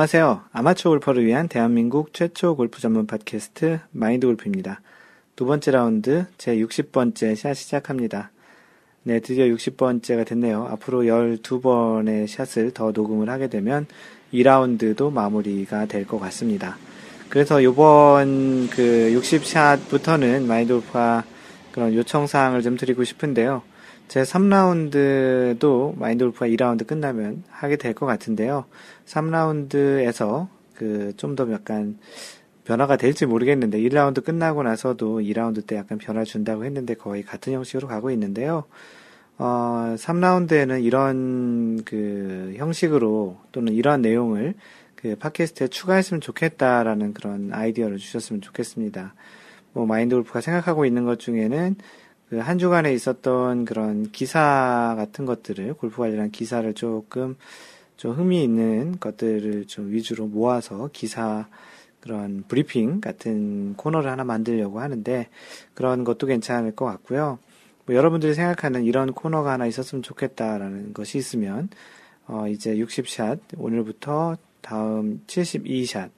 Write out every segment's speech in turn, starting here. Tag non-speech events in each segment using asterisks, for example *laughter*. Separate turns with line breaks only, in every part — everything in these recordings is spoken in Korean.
안녕하세요. 아마추어 골퍼를 위한 대한민국 최초 골프 전문 팟캐스트 마인드 골프입니다. 두 번째 라운드 제 60번째 샷 시작합니다. 네, 드디어 60번째가 됐네요. 앞으로 12번의 샷을 더 녹음을 하게 되면 2라운드도 마무리가 될 것 같습니다. 그래서 요번 그 60샷부터는 마인드 골프가 그런 요청사항을 좀 드리고 싶은데요. 제 3라운드도 마인드 골프가 2라운드 끝나면 하게 될 것 같은데요. 3라운드에서 그 좀 더 약간 변화가 될지 모르겠는데 1라운드 끝나고 나서도 2라운드 때 약간 변화 준다고 했는데 거의 같은 형식으로 가고 있는데요. 어, 3라운드에는 이런 그 형식으로 또는 이런 내용을 그 팟캐스트에 추가했으면 좋겠다라는 그런 아이디어를 주셨으면 좋겠습니다. 뭐 마인드 골프가 생각하고 있는 것 중에는 그 한 주간에 있었던 그런 기사 같은 것들을 골프 관련한 기사를 조금 좀 흥미 있는 것들을 좀 위주로 모아서 기사 그런 브리핑 같은 코너를 하나 만들려고 하는데 그런 것도 괜찮을 것 같고요. 뭐 여러분들이 생각하는 이런 코너가 하나 있었으면 좋겠다라는 것이 있으면 어 이제 60샷 오늘부터 다음 72샷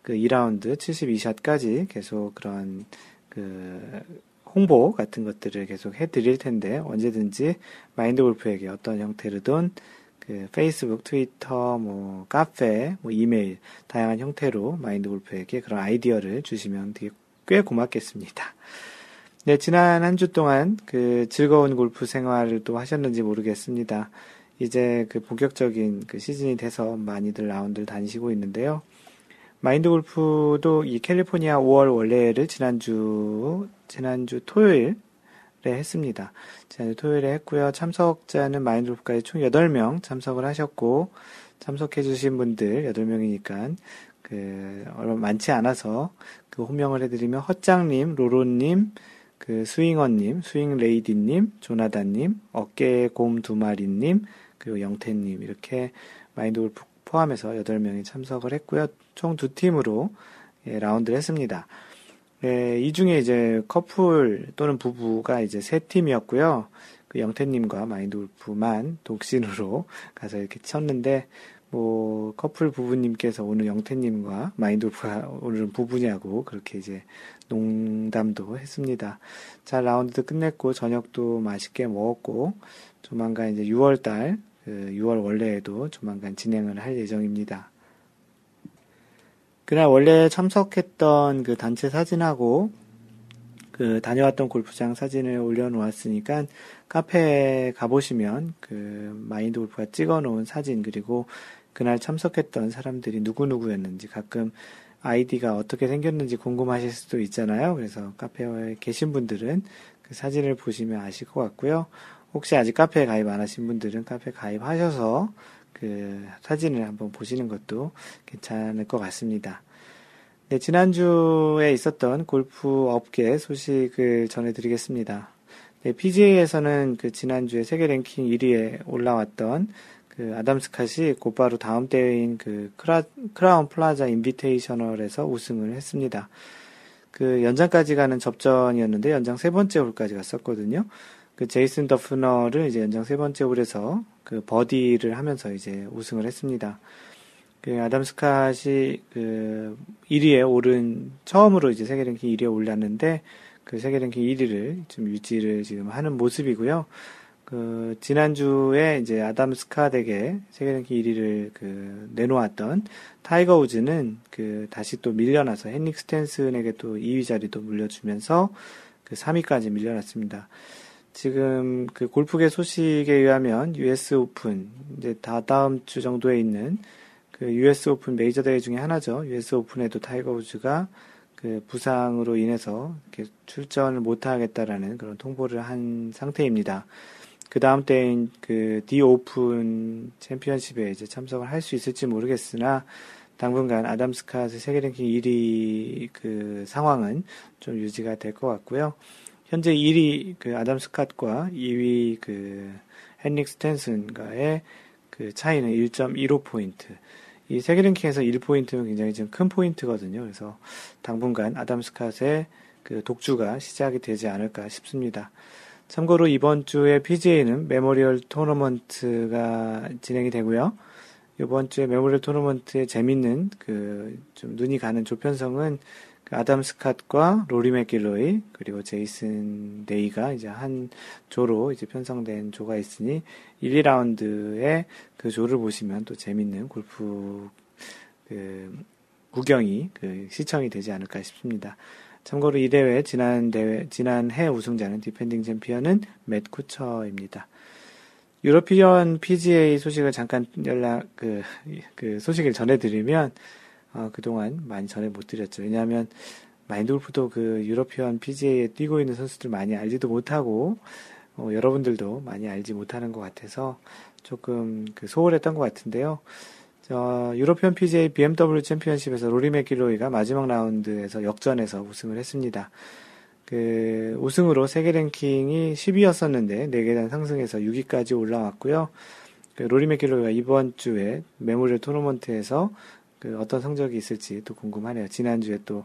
그 2라운드 72샷까지 계속 그런 그 홍보 같은 것들을 계속 해 드릴 텐데 언제든지 마인드 골프에게 어떤 형태로든 그 페이스북, 트위터, 뭐 카페, 뭐 이메일 다양한 형태로 마인드 골프에게 그런 아이디어를 주시면 되게 꽤 고맙겠습니다. 네, 지난 한 주 동안 그 즐거운 골프 생활을 또 하셨는지 모르겠습니다. 이제 그 본격적인 그 시즌이 돼서 많이들 라운드를 다니시고 있는데요. 마인드 골프도 이 캘리포니아 5월 원래를 지난주, 지난주 토요일 네, 했습니다. 지난주 토요일에 했고요. 참석자는 마인드 골프까지 총 8명 참석을 하셨고, 참석해주신 분들 8명이니까, 그, 많지 않아서, 그 호명을 해드리면, 헛장님, 로로님, 그 스윙어님, 스윙레이디님, 조나단님, 어깨 곰 두 마리님, 그리고 영태님, 이렇게 마인드 골프 포함해서 8명이 참석을 했고요. 총 두 팀으로 예, 라운드를 했습니다. 네, 이 중에 이제 커플 또는 부부가 이제 세 팀이었고요. 그 영태님과 마인드골프만 독신으로 *laughs* 가서 이렇게 쳤는데, 뭐, 커플 부부님께서 오늘 영태님과 마인드골프가 오늘은 부부냐고 그렇게 이제 농담도 했습니다. 잘 라운드도 끝냈고, 저녁도 맛있게 먹었고, 조만간 이제 6월달, 그 6월 원래에도 조만간 진행을 할 예정입니다. 그날 원래 참석했던 그 단체 사진하고 그 다녀왔던 골프장 사진을 올려놓았으니까 카페에 가보시면 그 마인드 골프가 찍어놓은 사진 그리고 그날 참석했던 사람들이 누구누구였는지 가끔 아이디가 어떻게 생겼는지 궁금하실 수도 있잖아요. 그래서 카페에 계신 분들은 그 사진을 보시면 아실 것 같고요. 혹시 아직 카페에 가입 안 하신 분들은 카페 가입하셔서 그 사진을 한번 보시는 것도 괜찮을 것 같습니다. 네, 지난주에 있었던 골프 업계 소식을 전해드리겠습니다. 네, PGA에서는 그 지난주에 세계 랭킹 1위에 올라왔던 그 아담 스캇이 곧바로 다음 대회인 그 크라, 크라운 플라자 인비테이셔널에서 우승을 했습니다. 그 연장까지 가는 접전이었는데 연장 세 번째 홀까지 갔었거든요. 그 제이슨 더프너를 이제 연장 세 번째 홀에서 그 버디를 하면서 이제 우승을 했습니다. 그 아담 스캇이 그 1위에 오른 처음으로 이제 세계 랭킹 1위에 올랐는데 그 세계 랭킹 1위를 좀 유지를 지금 하는 모습이고요. 그 지난주에 이제 아담 스캇에게 세계 랭킹 1위를 그 내놓았던 타이거 우즈는 그 다시 또 밀려나서 헨릭 스탠슨에게 또 2위 자리도 물려주면서 그 3위까지 밀려났습니다. 지금 그 골프계 소식에 의하면 US 오픈 이제 다 다음 주 정도에 있는 그 US 오픈 메이저 대회 중에 하나죠. US 오픈에도 타이거 우즈가 그 부상으로 인해서 이렇게 출전을 못 하겠다라는 그런 통보를 한 상태입니다. 그 다음 때인 그 디 오픈 챔피언십에 이제 참석을 할 수 있을지 모르겠으나 당분간 아담 스캇의 세계 랭킹 1위 그 상황은 좀 유지가 될 것 같고요. 현재 1위 그 아담 스캇과 2위 그 헨릭 스탠슨과의 그 차이는 1.15 포인트. 이 세계 랭킹에서 1포인트는 굉장히 좀 큰 포인트거든요. 그래서 당분간 아담 스캇의 그 독주가 시작이 되지 않을까 싶습니다. 참고로 이번 주에 PGA는 메모리얼 토너먼트가 진행이 되고요. 이번 주에 메모리얼 토너먼트의 재밌는 그 좀 눈이 가는 조편성은 그 아담 스캇과 로리 맥길로이 그리고 제이슨 데이가 이제 한 조로 이제 편성된 조가 있으니 1, 2라운드에 그 조를 보시면 또 재밌는 골프 그 구경이 그 시청이 되지 않을까 싶습니다. 참고로 이 대회 지난 대회 지난 해 우승자는 defending 챔피언은 맷 쿠처입니다. European PGA 소식을 잠깐 연락 그, 그 소식을 전해드리면 어, 그동안 많이 전해 못 드렸죠. 왜냐하면 마인드 골프도 그 유로피언 PGA에 뛰고 있는 선수들 많이 알지도 못하고 어, 여러분들도 많이 알지 못하는 것 같아서 조금 그 소홀했던 것 같은데요. 저 유로피언 PGA BMW 챔피언십에서 로리 맥길로이가 마지막 라운드에서 역전해서 우승을 했습니다. 그 우승으로 세계 랭킹이 10위였었는데 4계단 상승해서 6위까지 올라왔고요. 그 로리 맥길로이가 이번 주에 메모리얼 토너먼트에서 그 어떤 성적이 있을지 또 궁금하네요. 지난주에 또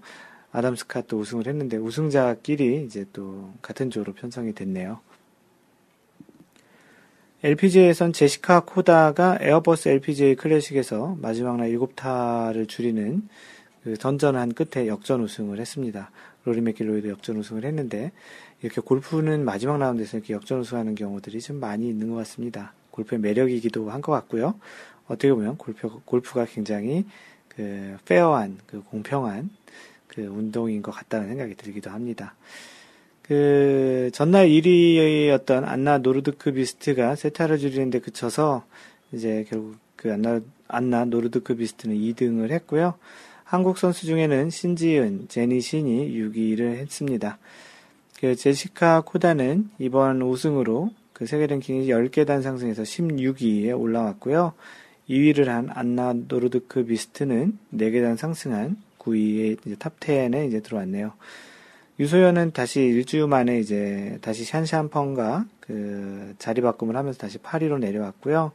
아담 스캇도 우승을 했는데 우승자끼리 이제 또 같은 조로 편성이 됐네요. LPGA에선 제시카 코다가 에어버스 LPGA 클래식에서 마지막 날 7타를 줄이는 그 선전한 끝에 역전 우승을 했습니다. 로리 맥길로이도 역전 우승을 했는데 이렇게 골프는 마지막 라운드에서 이렇게 역전 우승하는 경우들이 좀 많이 있는 것 같습니다. 골프의 매력이기도 한 것 같고요. 어떻게 보면 골프, 골프가 굉장히 그 fair한, 그 공평한 그 운동인 것 같다는 생각이 들기도 합니다. 그 전날 1위였던 안나 노르드크비스트가 세 타를 줄이는데 그쳐서 이제 결국 그 안나 안나 노르드크비스트는 2등을 했고요. 한국 선수 중에는 신지은, 제니 신이 6위를 했습니다. 그 제시카 코다는 이번 우승으로 그 세계 랭킹이 10계단 상승해서 16위에 올라왔고요. 2위를 한 안나 노르드크비스트는 4계단 상승한 9위에 이제 top 10에 이제 들어왔네요. 유소연은 다시 일주일 만에 이제 다시 샨샨펑과 그 자리 바꿈을 하면서 다시 8위로 내려왔고요.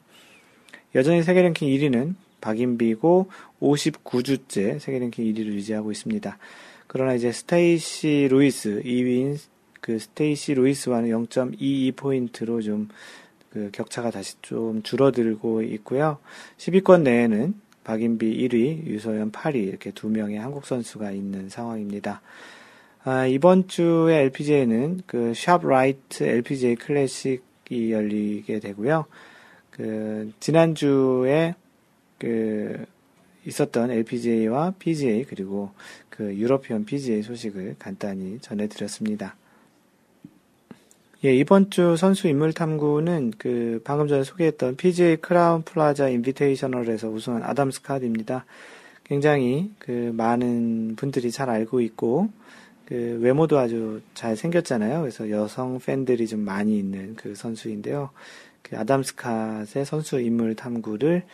여전히 세계 랭킹 1위는 박인비고 59주째 세계 랭킹 1위를 유지하고 있습니다. 그러나 이제 스테이시 루이스 2위인 그 스테이시 루이스와는 0.22포인트로 좀 그 격차가 다시 좀 줄어들고 있고요. 10위권 내에는 박인비 1위, 유소연 8위 이렇게 두 명의 한국 선수가 있는 상황입니다. 아, 이번 주에 LPGA는 그 샵라이트 LPGA 클래식이 열리게 되고요. 그 지난주에 그 있었던 LPGA와 PGA 그리고 그 유러피언 PGA 소식을 간단히 전해드렸습니다. 예, 이번 주 선수 인물 탐구는 그 방금 전에 소개했던 PGA 크라운 플라자 인비테이셔널에서 우승한 아담 스캇입니다. 굉장히 그 많은 분들이 잘 알고 있고 그 외모도 아주 잘 생겼잖아요. 그래서 여성 팬들이 좀 많이 있는 그 선수인데요. 그 아담 스캇의 선수 인물 탐구를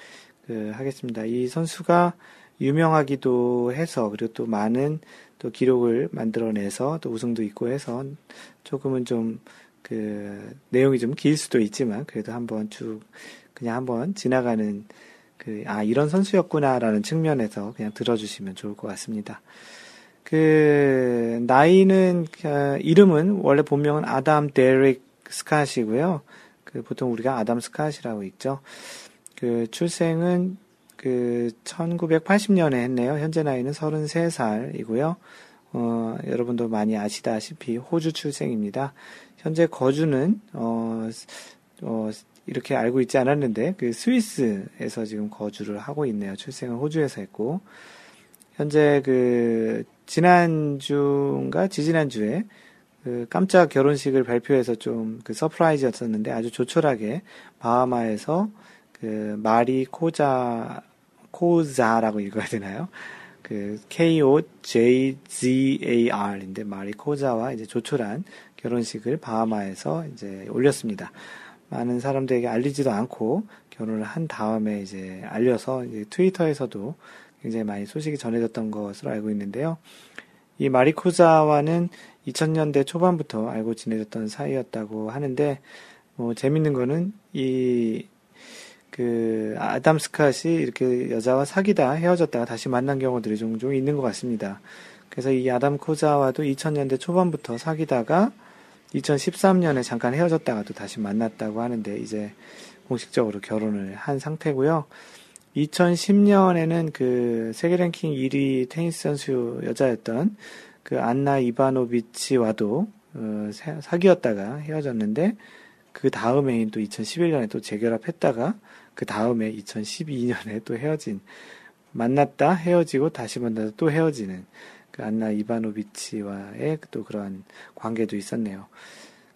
그 하겠습니다. 이 선수가 유명하기도 해서 그리고 또 많은 또 기록을 만들어내서 또 우승도 있고 해서 조금은 좀 그 내용이 좀 길 수도 있지만 그래도 한번 쭉 그냥 한번 지나가는 그 아 이런 선수였구나라는 측면에서 그냥 들어주시면 좋을 것 같습니다. 그 나이는 그 이름은 원래 본명은 아담 데릭 스캇이고요. 그 보통 우리가 아담 스캇이라고 읽죠. 그 출생은 그 1980년에 했네요. 현재 나이는 33살이고요. 어, 여러분도 많이 아시다시피 호주 출생입니다. 현재 거주는 어, 어, 이렇게 알고 있지 않았는데 그 스위스에서 지금 거주를 하고 있네요. 출생은 호주에서 했고 현재 그 지난주인가 지지난주에 그 깜짝 결혼식을 발표해서 좀 그 서프라이즈였었는데 아주 조촐하게 바하마에서 그 마리 코자 코자라고 읽어야 되나요? 그 K O J Z A R인데 마리 코자와 이제 조촐한 결혼식을 바하마에서 이제 올렸습니다. 많은 사람들에게 알리지도 않고 결혼을 한 다음에 이제 알려서 이제 트위터에서도 굉장히 많이 소식이 전해졌던 것으로 알고 있는데요. 이 마리코자와는 2000년대 초반부터 알고 지내졌던 사이였다고 하는데, 뭐, 재밌는 거는 이, 그, 아담 스캇이 이렇게 여자와 사귀다 헤어졌다가 다시 만난 경우들이 종종 있는 것 같습니다. 그래서 이 아담 코자와도 2000년대 초반부터 사귀다가 2013년에 잠깐 헤어졌다가 또 다시 만났다고 하는데, 이제 공식적으로 결혼을 한 상태고요. 2010년에는 그 세계 랭킹 1위 테니스 선수 여자였던 그 안나 이바노비치와도 어, 사귀었다가 헤어졌는데 그 다음해인 또 2011년에 또 재결합했다가 그 다음에 2012년에 또 헤어진 만났다 헤어지고 다시 만나서 또 헤어지는 그 안나 이바노비치와의 또 그런 관계도 있었네요.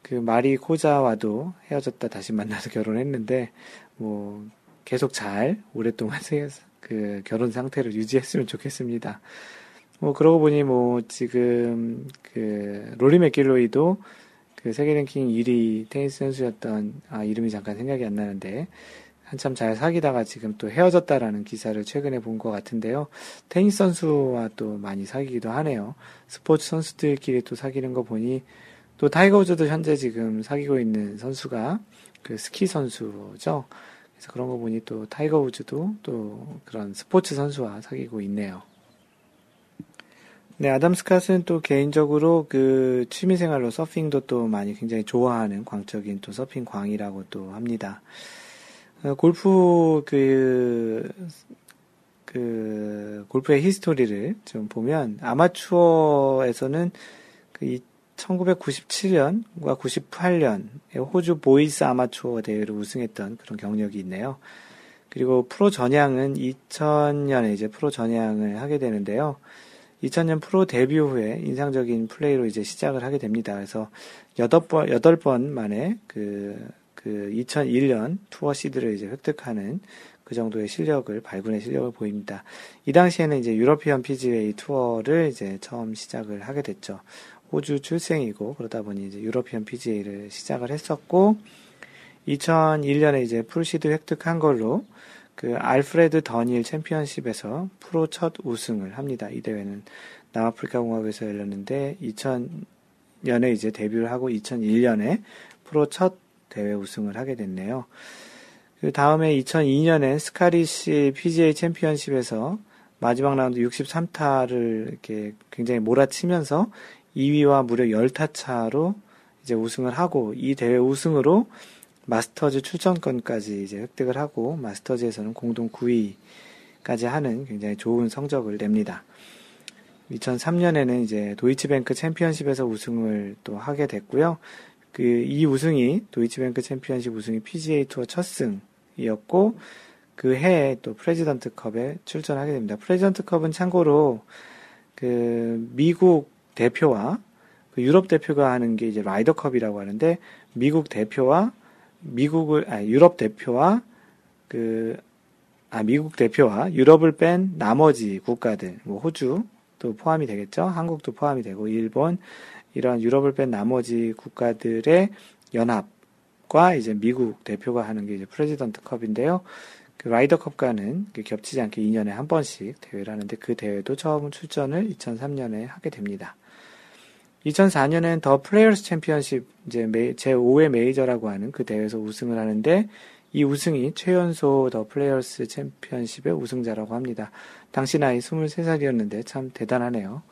그 마리 코자와도 헤어졌다 다시 만나서 결혼했는데 뭐 계속 잘 오랫동안 그 결혼 상태를 유지했으면 좋겠습니다. 뭐 그러고 보니 뭐 지금 그 로리 맥길로이도 그 세계 랭킹 1위 테니스 선수였던 아 이름이 잠깐 생각이 안 나는데 한참 잘 사귀다가 지금 또 헤어졌다라는 기사를 최근에 본 것 같은데요. 테니스 선수와 또 많이 사귀기도 하네요. 스포츠 선수들끼리 또 사귀는 거 보니 또 타이거 우즈도 현재 지금 사귀고 있는 선수가 그 스키 선수죠. 그래서 그런 거 보니 또 타이거 우즈도 또 그런 스포츠 선수와 사귀고 있네요. 네, 아담 스캇은 또 개인적으로 그 취미생활로 서핑도 또 많이 굉장히 좋아하는 광적인 또 서핑 광이라고 또 합니다. 어, 골프 그, 그, 골프의 history를 좀 보면 아마추어에서는 그 1997년과 98년 호주 Boys 아마추어 대회를 우승했던 그런 경력이 있네요. 그리고 프로 전향은 2000년에 이제 프로 전향을 하게 되는데요. 2000년 프로 데뷔 후에 인상적인 플레이로 이제 시작을 하게 됩니다. 그래서 8번, 8번 만에 그, 그 2001년 투어 시드를 이제 획득하는 그 정도의 실력을, 발군의 실력을 보입니다. 이 당시에는 이제 European PGA 투어를 이제 처음 시작을 하게 됐죠. 호주 출생이고 그러다 보니 이제 European PGA를 시작을 했었고 2001년에 이제 full시드 획득한 걸로 그 알프레드 던힐 챔피언십에서 프로 첫 우승을 합니다. 이 대회는 남아프리카 공화국에서 열렸는데 2000년에 이제 데뷔를 하고 2001년에 프로 첫 대회 우승을 하게 됐네요. 그 다음에 2002년에 스코티시 PGA 챔피언십에서 마지막 라운드 63타를 이렇게 굉장히 몰아치면서 2위와 무려 10타 차로 이제 우승을 하고 이 대회 우승으로 마스터즈 출전권까지 이제 획득을 하고 마스터즈에서는 공동 9위까지 하는 굉장히 좋은 성적을 냅니다. 2003년에는 이제 도이치뱅크 챔피언십에서 우승을 또 하게 됐고요. 그 이 우승이 도이치뱅크 챔피언십 우승이 PGA 투어 첫 승이었고 그 해에 또 프레지던트 컵에 출전하게 됩니다. 프레지던트 컵은 참고로 그 미국 대표와 그 유럽 대표가 하는 게 이제 라이더 컵이라고 하는데 미국 대표와 미국을 아 유럽 대표와 그 아 미국 대표와 유럽을 뺀 나머지 국가들 뭐 호주 또 포함이 되겠죠. 한국도 포함이 되고 일본 이런 유럽을 뺀 나머지 국가들의 연합과 이제 미국 대표가 하는 게 이제 프레지던트 컵인데요. 그 라이더컵과는 겹치지 않게 2년에 한 번씩 대회를 하는데 그 대회도 처음 출전을 2003년에 하게 됩니다. 2004년엔 더 플레이어스 챔피언십 이제 제 5회 메이저라고 하는 그 대회에서 우승을 하는데 이 우승이 최연소 더 플레이어스 챔피언십의 우승자라고 합니다. 당시 나이 23살이었는데 참 대단하네요.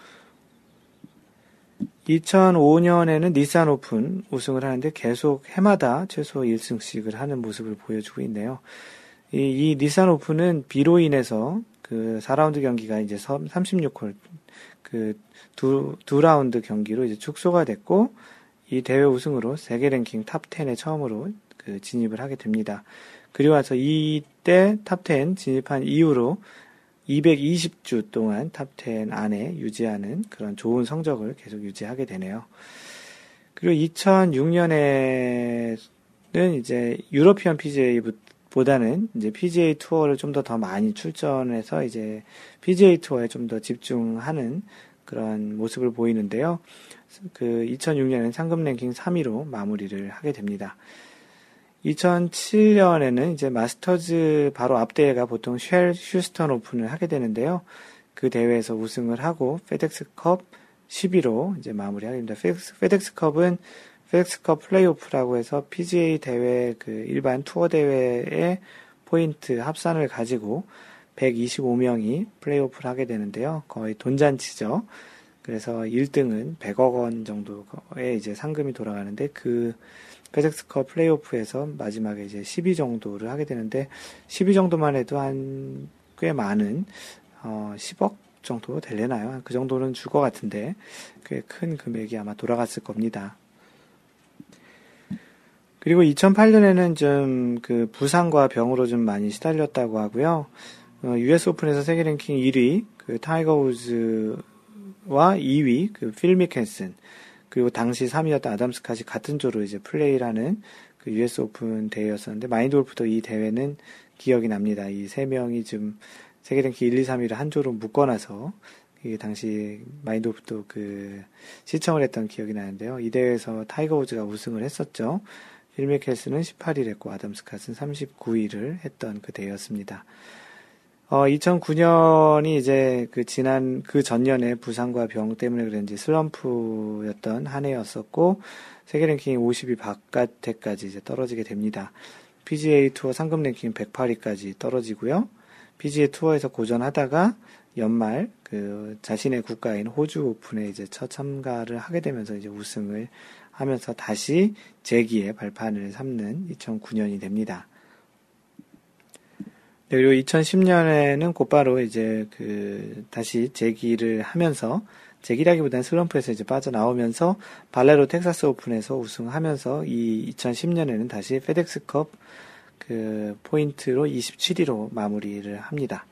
2005년에는 니산 오픈 우승을 하는데 계속 해마다 최소 1승씩을 하는 모습을 보여주고 있네요. 이, 이 니산 오픈은 비로 인해서 그 4라운드 경기가 이제 36홀 그 두, 두 라운드 경기로 이제 축소가 됐고, 이 대회 우승으로 세계 랭킹 top 10에 처음으로 그 진입을 하게 됩니다. 그리고 나서 이때 top 10 진입한 이후로 220주 동안 top 10 안에 유지하는 그런 좋은 성적을 계속 유지하게 되네요. 그리고 2006년에는 이제 유로피언 PGA 보다는 이제 PGA 투어를 좀 더 더 많이 출전해서 이제 PGA 투어에 좀 더 집중하는 그런 모습을 보이는데요. 그 2006년엔 상금 랭킹 3위로 마무리를 하게 됩니다. 2007년에는 이제 마스터즈 바로 앞 대회가 보통 쉘 휴스턴 오픈을 하게 되는데요. 그 대회에서 우승을 하고 페덱스컵 10위로 이제 마무리하게 됩니다. 페덱스, 페덱스컵은 페덱스컵 플레이오프라고 해서 PGA 대회 그 일반 투어 대회의 포인트 합산을 가지고 125명이 플레이오프를 하게 되는데요. 거의 돈잔치죠. 그래서 1등은 100억 원 정도의 이제 상금이 돌아가는데 그 페덱스컵 플레이오프에서 마지막에 이제 10위 정도를 하게 되는데 10위 정도만 해도 한 꽤 많은 어 10억 정도 될래나요? 그 정도는 줄 것 같은데 꽤 큰 금액이 아마 돌아갔을 겁니다. 그리고 2008년에는 좀 그 부상과 병으로 좀 많이 시달렸다고 하고요. 어, US 오픈에서 세계 랭킹 1위 그 타이거 우즈와 2위 그 필 미켈슨 그리고 당시 3위였던 아담 스캇이 같은 조로 이제 플레이를 하는 그 US 오픈 대회였었는데 마인드 골프도 이 대회는 기억이 납니다. 이 세 명이 좀 세계 랭킹 1, 2, 3위를 한 조로 묶어놔서 이게 당시 마인드 골프도 그 시청을 했던 기억이 나는데요. 이 대회에서 타이거 우즈가 우승을 했었죠. 필 미켈슨은 18위를 했고 아담 스캇은 39위를 했던 그 대회였습니다. 어, 2009년이 이제 그 지난 그 전년에 부상과 병 때문에 그런지 슬럼프였던 한 해였었고 세계 랭킹 50위 바깥에까지 이제 떨어지게 됩니다. PGA 투어 상금 랭킹 108위까지 떨어지고요. PGA 투어에서 고전하다가 연말 그 자신의 국가인 호주 오픈에 이제 첫 참가를 하게 되면서 이제 우승을 하면서 다시 재기의 발판을 삼는 2009년이 됩니다. 네, 그리고 2010년에는 곧바로 이제 그 다시 재기를 하면서 재기라기보다는 슬럼프에서 이제 빠져나오면서 발레로 텍사스 오픈에서 우승하면서 이 2010년에는 다시 페덱스컵 그 포인트로 27위로 마무리를 합니다.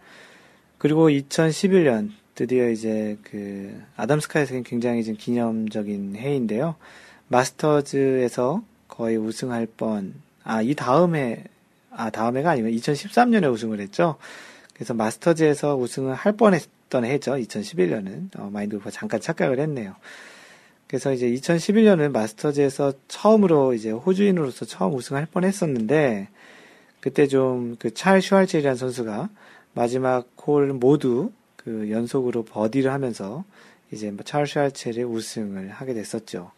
그리고 2011년 드디어 이제 그 아담 스카이에서 굉장히 좀 기념적인 해인데요. 마스터즈에서 거의 우승할 뻔, 아, 이 다음에 아, 다음 해가 아니면 2013년에 우승을 했죠. 그래서 마스터즈에서 우승을 할 뻔했던 해죠. 2011년은 어, 마인드 골프가 잠깐 착각을 했네요. 그래서 이제 2011년은 마스터즈에서 처음으로 이제 호주인으로서 처음 우승할 뻔했었는데 그때 좀 그 찰 슈와첼이라는 선수가 마지막 홀 모두 그 연속으로 버디를 하면서 이제 찰 슈와첼이 우승을 하게 됐었죠.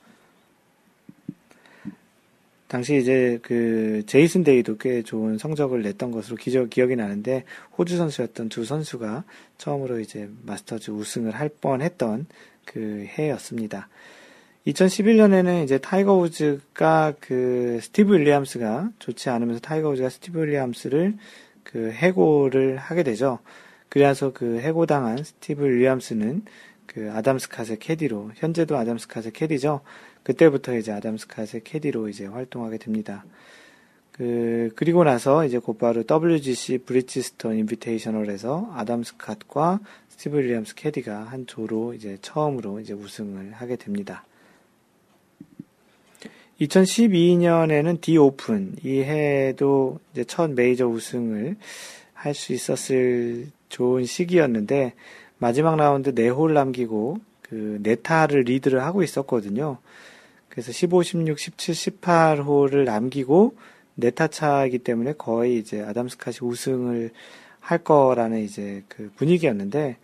당시 이제 그 제이슨 데이도 꽤 좋은 성적을 냈던 것으로 기적, 기억이 나는데 호주 선수였던 두 선수가 처음으로 이제 마스터즈 우승을 할 뻔했던 그 해였습니다. 2011년에는 이제 타이거 우즈가 그 스티브 윌리엄스가 좋지 않으면서 타이거 우즈가 스티브 윌리엄스를 그 해고를 하게 되죠. 그래서 그 해고당한 스티브 윌리엄스는 그 아담 스캇의 캐디로 현재도 아담 스캇의 캐디죠. 그때부터 이제 아담 스캇의 캐디로 이제 활동하게 됩니다. 그, 그리고 나서 이제 곧바로 WGC 브리치스톤 인비테이셔널에서 아담 스캇과 스티브 윌리엄스 캐디가 한 조로 이제 처음으로 이제 우승을 하게 됩니다. 2012년에는 디 오픈 이 해에도 이제 첫 메이저 우승을 할 수 있었을 좋은 시기였는데 마지막 라운드 4홀 남기고 그 네 타를 리드를 하고 있었거든요. 그래서 15, 16, 17, 18홀을 남기고 네 타 차이기 때문에 거의 이제 아담 스캇이 우승을 할 거라는 이제 그 분위기였는데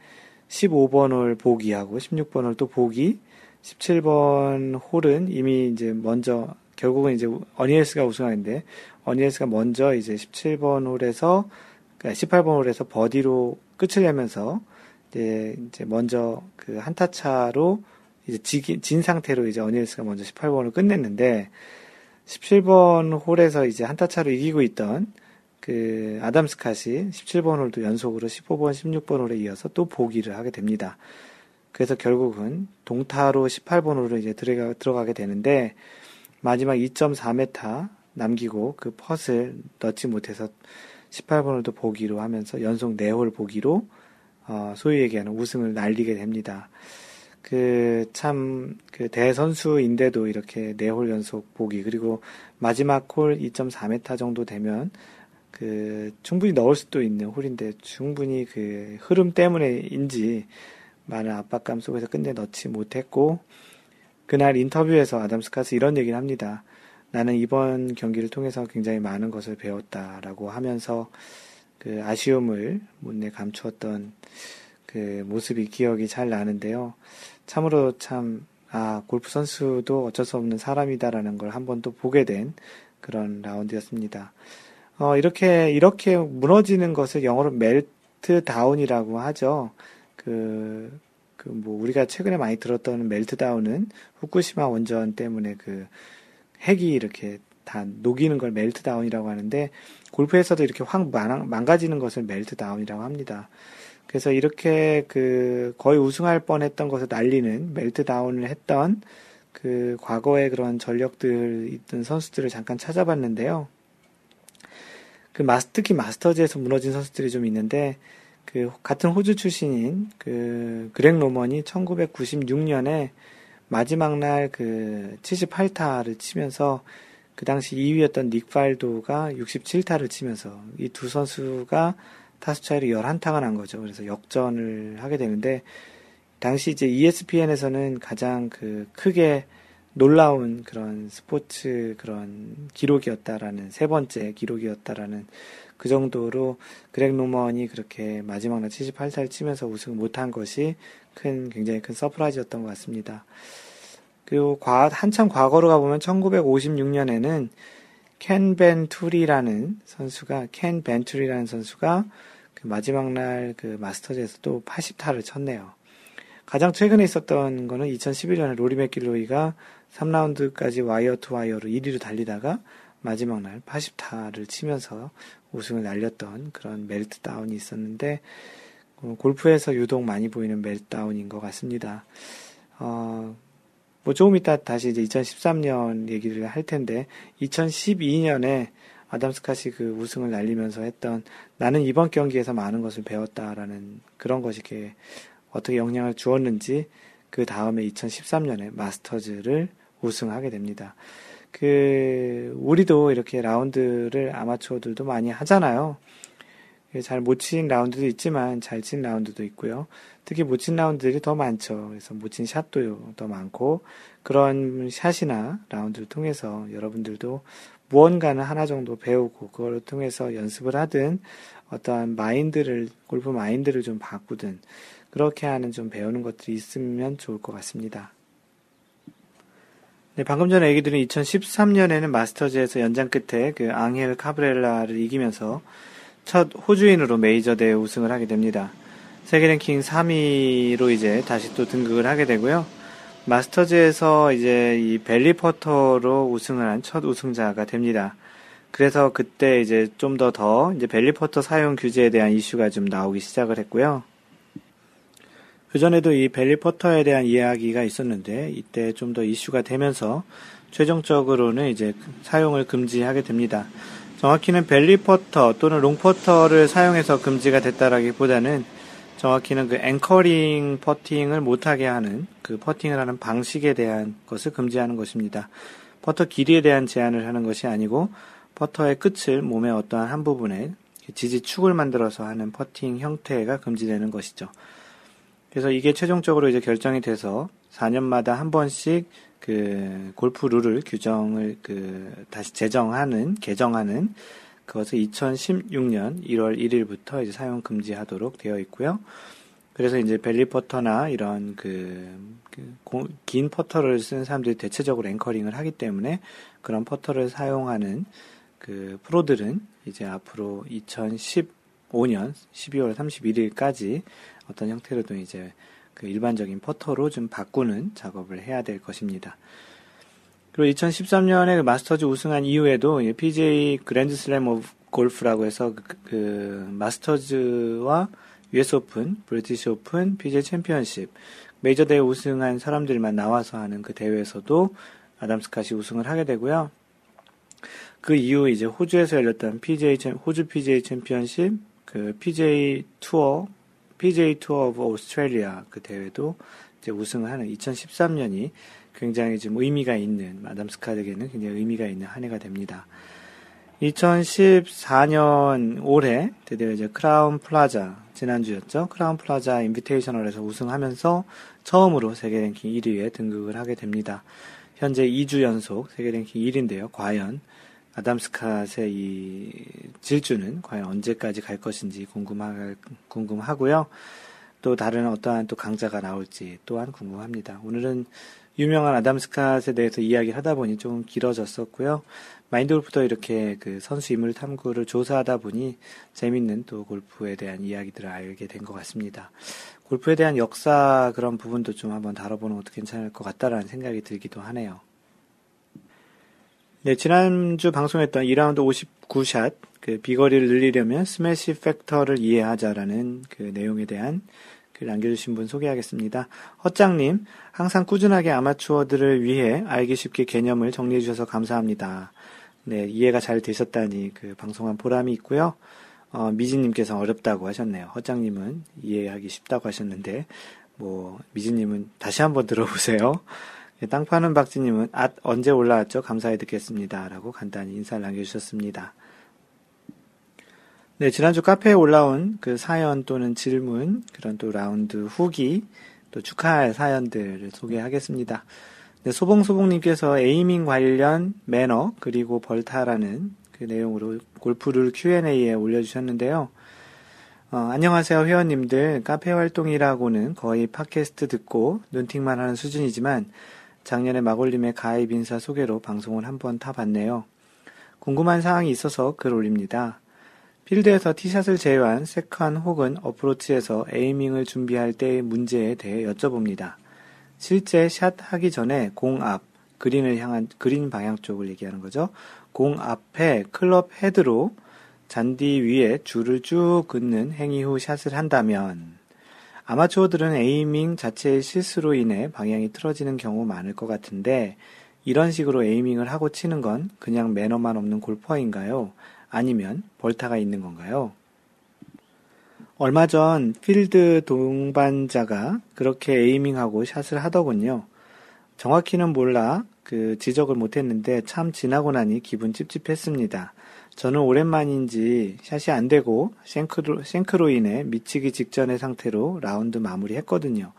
15번 홀 보기하고 16번 홀 또 보기 17번 홀은 이미 이제 먼저 결국은 이제 어니엘스가 우승하는데 어니엘스가 먼저 이제 17번 홀에서 그러니까 18번 홀에서 버디로 끝을 내면서 이제 이제 먼저 그 한타 차로 이제 지, 진 상태로 이제 어니엘스가 먼저 18번을 끝냈는데 17번 홀에서 이제 한타 차로 이기고 있던 그 아담 스캇이 17번 홀도 연속으로 15번, 16번 홀에 이어서 또 보기를 하게 됩니다. 그래서 결국은 동타로 18번 홀로 이제 들어가, 들어가게 되는데 마지막 2.4m 남기고 그 펫을 넣지 못해서 18번 홀도 보기로 하면서 연속 4홀 보기로 어, 소위 얘기하는 우승을 날리게 됩니다. 그, 참, 그 대선수인데도 이렇게 네 홀 연속 보기, 그리고 마지막 홀 2.4m 정도 되면 그 충분히 넣을 수도 있는 홀인데 충분히 그 흐름 때문에인지 많은 압박감 속에서 끝내 넣지 못했고 그날 인터뷰에서 아담 스캇은 이런 얘기를 합니다. 나는 이번 경기를 통해서 굉장히 많은 것을 배웠다라고 하면서 그 아쉬움을 못내 감추었던 그 모습이 기억이 잘 나는데요. 참으로 참, 아, 골프 선수도 어쩔 수 없는 사람이다라는 걸 한 번 또 보게 된 그런 라운드였습니다. 어, 이렇게, 이렇게 무너지는 것을 영어로 meltdown이라고 하죠. 그, 그, 뭐, 우리가 최근에 많이 들었던 meltdown은 후쿠시마 원전 때문에 그 핵이 이렇게 다 녹이는 걸 meltdown이라고 하는데 골프에서도 이렇게 확 망가지는 것을 meltdown이라고 합니다. 그래서 이렇게 그 거의 우승할 뻔했던 것을 날리는 meltdown을 했던 그 과거의 그런 전력들 있던 선수들을 잠깐 찾아봤는데요. 그 마스 특히 마스터즈에서 무너진 선수들이 좀 있는데 그 같은 호주 출신인 그 그렉 로먼이 1996년에 마지막 날 그 78타를 치면서 그 당시 2위였던 닉 팔도가 67타를 치면서 이 두 선수가 타수 차이로 11타가 난 거죠. 그래서 역전을 하게 되는데 당시 이제 ESPN에서는 가장 그 크게 놀라운 그런 스포츠 그런 기록이었다라는 세 번째 기록이었다라는 그 정도로 그렉 노먼이 그렇게 마지막 날 78살 치면서 우승을 못한 것이 큰 굉장히 큰 surprise였던 것 같습니다. 그리고 과, 한참 과거로 가보면 1956년에는 켄 벤투리라는 선수가 켄 벤투리라는 선수가 그 마지막 날 그 마스터즈에서도 80타를 쳤네요. 가장 최근에 있었던 거는 2011년에 로리 맥길로이가 3라운드까지 wire to wire로 1위로 달리다가 마지막 날 80타를 치면서 우승을 날렸던 그런 멜트다운이 있었는데 어, 골프에서 유독 많이 보이는 멜트다운인 것 같습니다. 어, 뭐 조금 이따 다시 이제 2013년 얘기를 할 텐데 2012년에 아담 스카시 그 우승을 날리면서 했던 나는 이번 경기에서 많은 것을 배웠다라는 그런 것이 이렇게 어떻게 영향을 주었는지 그 다음에 2013년에 마스터즈를 우승하게 됩니다. 그 우리도 이렇게 라운드를 아마추어들도 많이 하잖아요. 잘 못 친 라운드도 있지만 잘 친 라운드도 있고요. 특히 못 친 라운드들이 더 많죠. 그래서 못 친 샷도 더 많고 그런 샷이나 라운드를 통해서 여러분들도 무언가는 하나 정도 배우고 그걸 통해서 연습을 하든 어떠한 마인드를 골프 마인드를 좀 바꾸든 그렇게 하는 좀 배우는 것들이 있으면 좋을 것 같습니다. 네, 방금 전에 얘기 드린 2013년에는 마스터즈에서 연장 끝에 그 앙헬 카브렐라를 이기면서 첫 호주인으로 메이저 대회 우승을 하게 됩니다. 세계 랭킹 3위로 이제 다시 또 등극을 하게 되고요. 마스터즈에서 이제 이 벨리 퍼터로 우승을 한 첫 우승자가 됩니다. 그래서 그때 이제 좀 더더 이제 벨리 퍼터 사용 규제에 대한 이슈가 좀 나오기 시작을 했고요. 그전에도 이 belly 퍼터에 대한 이야기가 있었는데 이때 좀 더 이슈가 되면서 최종적으로는 이제 사용을 금지하게 됩니다. 정확히는 belly 퍼터 또는 long 퍼터를 사용해서 금지가 됐다라기보다는 정확히는 그 anchoring 퍼팅을 못하게 하는 그 퍼팅을 하는 방식에 대한 것을 금지하는 것입니다. 퍼터 길이에 대한 제한을 하는 것이 아니고 퍼터의 끝을 몸의 어떠한 한 부분에 지지축을 만들어서 하는 퍼팅 형태가 금지되는 것이죠. 그래서 이게 최종적으로 이제 결정이 돼서 4년마다 한 번씩 그 골프 룰을 규정을 그 다시 제정하는 개정하는 그것을 2016년 1월 1일부터 이제 사용 금지하도록 되어 있고요. 그래서 이제 벨리 퍼터나 이런 그, 그 긴 퍼터를 쓰는 사람들이 대체적으로 앵커링을 하기 때문에 그런 퍼터를 사용하는 그 프로들은 이제 앞으로 2015년 12월 31일까지 어떤 형태로든 이제 그 일반적인 퍼터로 좀 바꾸는 작업을 해야 될 것입니다. 그리고 2013년에 그 마스터즈 우승한 이후에도 PJ 그랜드슬램 오브 골프라고 해서 그, 그 마스터즈와 US 오픈, 브리티시 오픈, PGA 챔피언십, 메이저 대회 우승한 사람들만 나와서 하는 그 대회에서도 아담 스캇이 우승을 하게 되고요. 그 이후 이제 호주에서 열렸던 PGA 호주 PGA 챔피언십, 그 PGA 투어 PGA Tour of Australia 그 대회도 이제 우승을 하는 2013년이 굉장히 좀 의미가 있는 아담 스캇에게는 굉장히 의미가 있는 한 해가 됩니다. 2014년 올해 드디어 이제 크라운 플라자 지난주였죠. 크라운 플라자 인비테이셔널에서 우승하면서 처음으로 세계 랭킹 1위에 등극을 하게 됩니다. 현재 2주 연속 세계 랭킹 1위인데요. 과연 아담 스캇의 이 질주는 과연 언제까지 갈 것인지 궁금하, 궁금하고요. 또 다른 어떠한 또 강자가 나올지 또한 궁금합니다. 오늘은 유명한 아담 스캇에 대해서 이야기를 하다 보니 좀 길어졌었고요. 마인드 골프도 이렇게 그 선수 인물 탐구를 조사하다 보니 재밌는 또 골프에 대한 이야기들을 알게 된 것 같습니다. 골프에 대한 역사 그런 부분도 좀 한번 다뤄보는 것도 괜찮을 것 같다라는 생각이 들기도 하네요. 네, 지난주 방송했던 2라운드 59샷, 그 비거리를 늘리려면 스매시 팩터를 이해하자라는 그 내용에 대한 글 남겨주신 분 소개하겠습니다. 허짱님, 항상 꾸준하게 아마추어들을 위해 알기 쉽게 개념을 정리해 주셔서 감사합니다. 네, 이해가 잘 되셨다니 그 방송한 보람이 있고요. 어, 미진님께서 어렵다고 하셨네요. 허짱님은 이해하기 쉽다고 하셨는데, 뭐, 미진님은 다시 한번 들어보세요. 네, 땅 파는 박지님은 앗 언제 올라왔죠? 감사히 듣겠습니다. 라고 간단히 인사를 남겨주셨습니다. 네, 지난주 카페에 올라온 그 사연 또는 질문, 그런 또 라운드 후기, 또 축하할 사연들을 소개하겠습니다. 네, 소봉소봉님께서 에이밍 관련 매너, 그리고 벌타라는 그 내용으로 골프를 Q&A에 올려주셨는데요. 어, 안녕하세요, 회원님들. 카페 활동이라고는 거의 팟캐스트 듣고 눈팅만 하는 수준이지만 작년에 마골님의 가입 인사 소개로 방송을 한번 타봤네요. 궁금한 사항이 있어서 글 올립니다. 필드에서 티샷을 제외한 second 혹은 어프로치에서 aiming을 준비할 때의 문제에 대해 여쭤봅니다. 실제 샷 하기 전에 공 앞, 그린을 향한, 그린 방향 쪽을 얘기하는 거죠. 공 앞에 클럽 헤드로 잔디 위에 줄을 쭉 긋는 행위 후 샷을 한다면 아마추어들은 에이밍 자체의 실수로 인해 방향이 틀어지는 경우 많을 것 같은데 이런 식으로 에이밍을 하고 치는 건 그냥 매너만 없는 골퍼인가요? 아니면 벌타가 있는 건가요? 얼마 전 필드 동반자가 그렇게 에이밍하고 샷을 하더군요. 정확히는 몰라 그 지적을 못했는데 참 지나고 나니 기분 찝찝했습니다. 저는 오랜만인지 샷이 안 되고 shank로, shank로 인해 미치기 직전의 상태로 라운드 마무리 했거든요.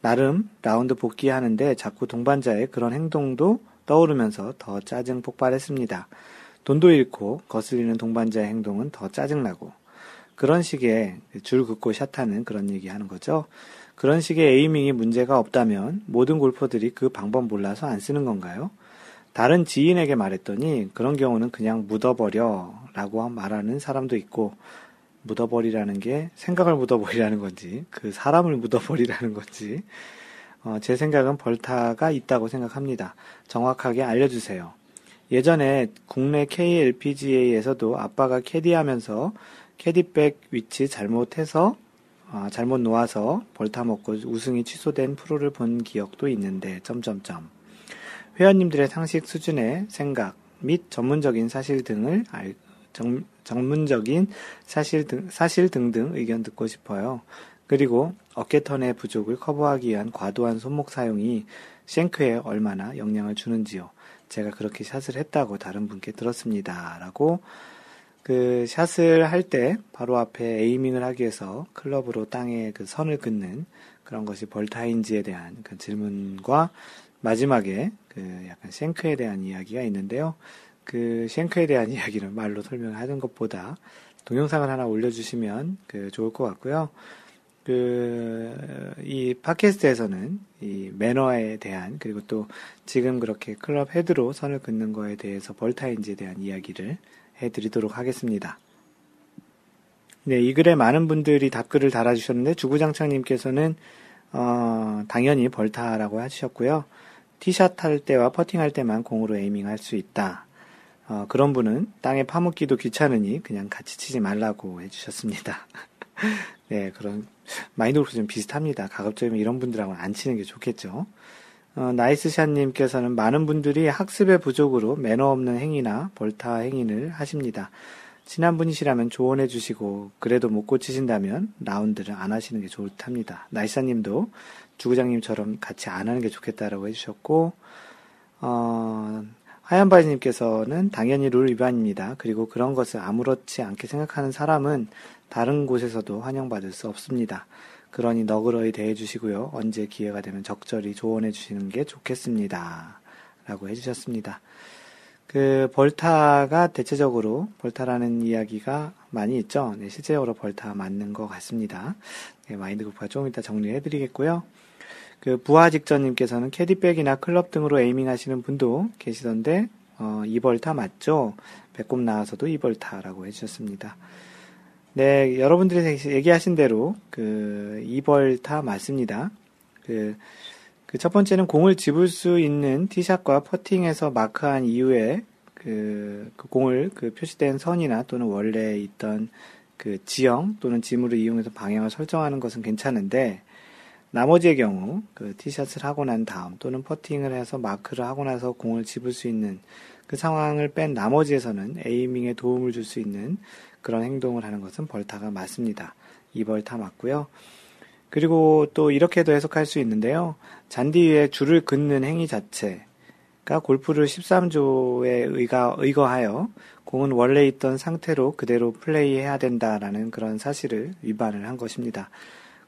나름 라운드 복귀하는데 자꾸 동반자의 그런 행동도 떠오르면서 더 짜증 폭발했습니다. 돈도 잃고 거슬리는 동반자의 행동은 더 짜증나고 그런 식의 줄 긋고 샷하는 그런 얘기 하는 거죠. 그런 식의 에이밍이 문제가 없다면 모든 골퍼들이 그 방법 몰라서 안 쓰는 건가요? 다른 지인에게 말했더니 그런 경우는 그냥 묻어버려 라고 말하는 사람도 있고 묻어버리라는 게 생각을 묻어버리라는 건지 그 사람을 묻어버리라는 건지 어, 제 생각은 벌타가 있다고 생각합니다. 정확하게 알려주세요. 예전에 국내 KLPGA에서도 아빠가 캐디하면서 캐디백 위치 잘못해서 어, 잘못 놓아서 벌타 먹고 우승이 취소된 프로를 본 기억도 있는데 점점점 회원님들의 상식 수준의 생각 및 전문적인 사실 등을 알, 정, 전문적인 사실 등, 사실 등등 의견 듣고 싶어요. 그리고 어깨턴의 부족을 커버하기 위한 과도한 손목 사용이 shank에 얼마나 영향을 주는지요. 제가 그렇게 샷을 했다고 다른 분께 들었습니다. 라고 그 샷을 할 때 바로 앞에 aiming을 하기 위해서 클럽으로 땅에 그 선을 긋는 그런 것이 벌타인지에 대한 그 질문과 마지막에 그 약간 shank에 대한 이야기가 있는데요. 그 shank에 대한 *laughs* 이야기를 말로 설명하는 것보다 동영상을 하나 올려주시면 그 좋을 것 같고요. 그, 이 팟캐스트에서는 이 매너에 대한, 그리고 또 지금 그렇게 클럽 헤드로 선을 긋는 거에 대해서 벌타인지에 대한 이야기를 해드리도록 하겠습니다. 네, 이 글에 많은 분들이 답글을 달아주셨는데, 주구장창님께서는, 어, 당연히 벌타라고 하셨고요. 티샷 할 때와 퍼팅 할 때만 공으로 에이밍 할 수 있다. 어, 그런 분은 땅에 파묻기도 귀찮으니 그냥 같이 치지 말라고 해주셨습니다. *laughs* 네, 그런, 마인드골프 좀 비슷합니다. 가급적이면 이런 분들하고는 안 치는 게 좋겠죠. 어, 나이스샷님께서는 많은 분들이 학습의 부족으로 매너 없는 행위나 벌타 행위를 하십니다. 친한 분이시라면 조언해 주시고, 그래도 못 고치신다면 라운드를 안 하시는 게 좋답니다. 나이스샷님도 주구장님처럼 같이 안 하는 게 좋겠다라고 해주셨고, 어, 하얀바지님께서는 당연히 룰 위반입니다. 그리고 그런 것을 아무렇지 않게 생각하는 사람은 다른 곳에서도 환영받을 수 없습니다. 그러니 너그러이 대해 주시고요. 언제 기회가 되면 적절히 조언해 주시는 게 좋겠습니다. 라고 해주셨습니다. 그 벌타가 대체적으로 벌타라는 이야기가 많이 있죠. 네, 실제적으로 벌타 맞는 것 같습니다. 네, 마인드 그룹가 조금 이따 정리해 드리겠고요. 그 부하 직전님께서는 캐디백이나 클럽 등으로 에이밍 하시는 분도 계시던데 어, 이벌타 맞죠? 배꼽 나와서도 이벌타라고 해주셨습니다. 네, 여러분들이 얘기하신 대로 그 이벌타 맞습니다. 그, 그 첫 번째는 공을 집을 수 있는 티샷과 퍼팅에서 마크한 이후에 그, 그 공을 그 표시된 선이나 또는 원래 있던 그 지형 또는 지물을 이용해서 방향을 설정하는 것은 괜찮은데 나머지의 경우 그 티샷을 하고 난 다음 또는 퍼팅을 해서 마크를 하고 나서 공을 집을 수 있는 그 상황을 뺀 나머지에서는 에이밍에 도움을 줄 수 있는 그런 행동을 하는 것은 벌타가 맞습니다. 이 벌타 맞고요. 그리고 또 이렇게도 해석할 수 있는데요. 잔디 위에 줄을 긋는 행위 자체가 골프를 13조에 의가, 의거하여 공은 원래 있던 상태로 그대로 플레이해야 된다라는 그런 사실을 위반을 한 것입니다.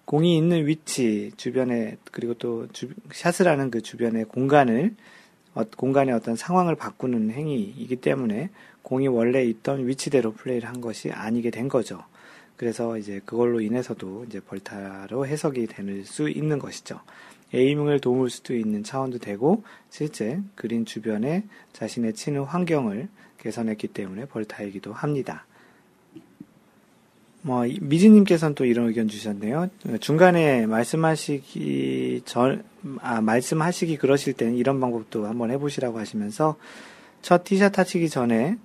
공이 있는 위치 주변에 그리고 또 주, 샷을 하는 그 주변의 공간을 어, 공간의 어떤 상황을 바꾸는 행위이기 때문에 공이 원래 있던 위치대로 플레이를 한 것이 아니게 된 거죠. 그래서 이제 그걸로 인해서도 이제 벌타로 해석이 될 수 있는 것이죠. 에이밍을 도울 수도 있는 차원도 되고 실제 그린 주변에 자신의 치는 환경을 개선했기 때문에 벌타이기도 합니다. 뭐 미지님께서는 또 이런 의견 주셨네요. 중간에 말씀하시기 전, 아 말씀하시기 그러실 때는 이런 방법도 한번 해보시라고 하시면서 첫 티샷 하시기 전에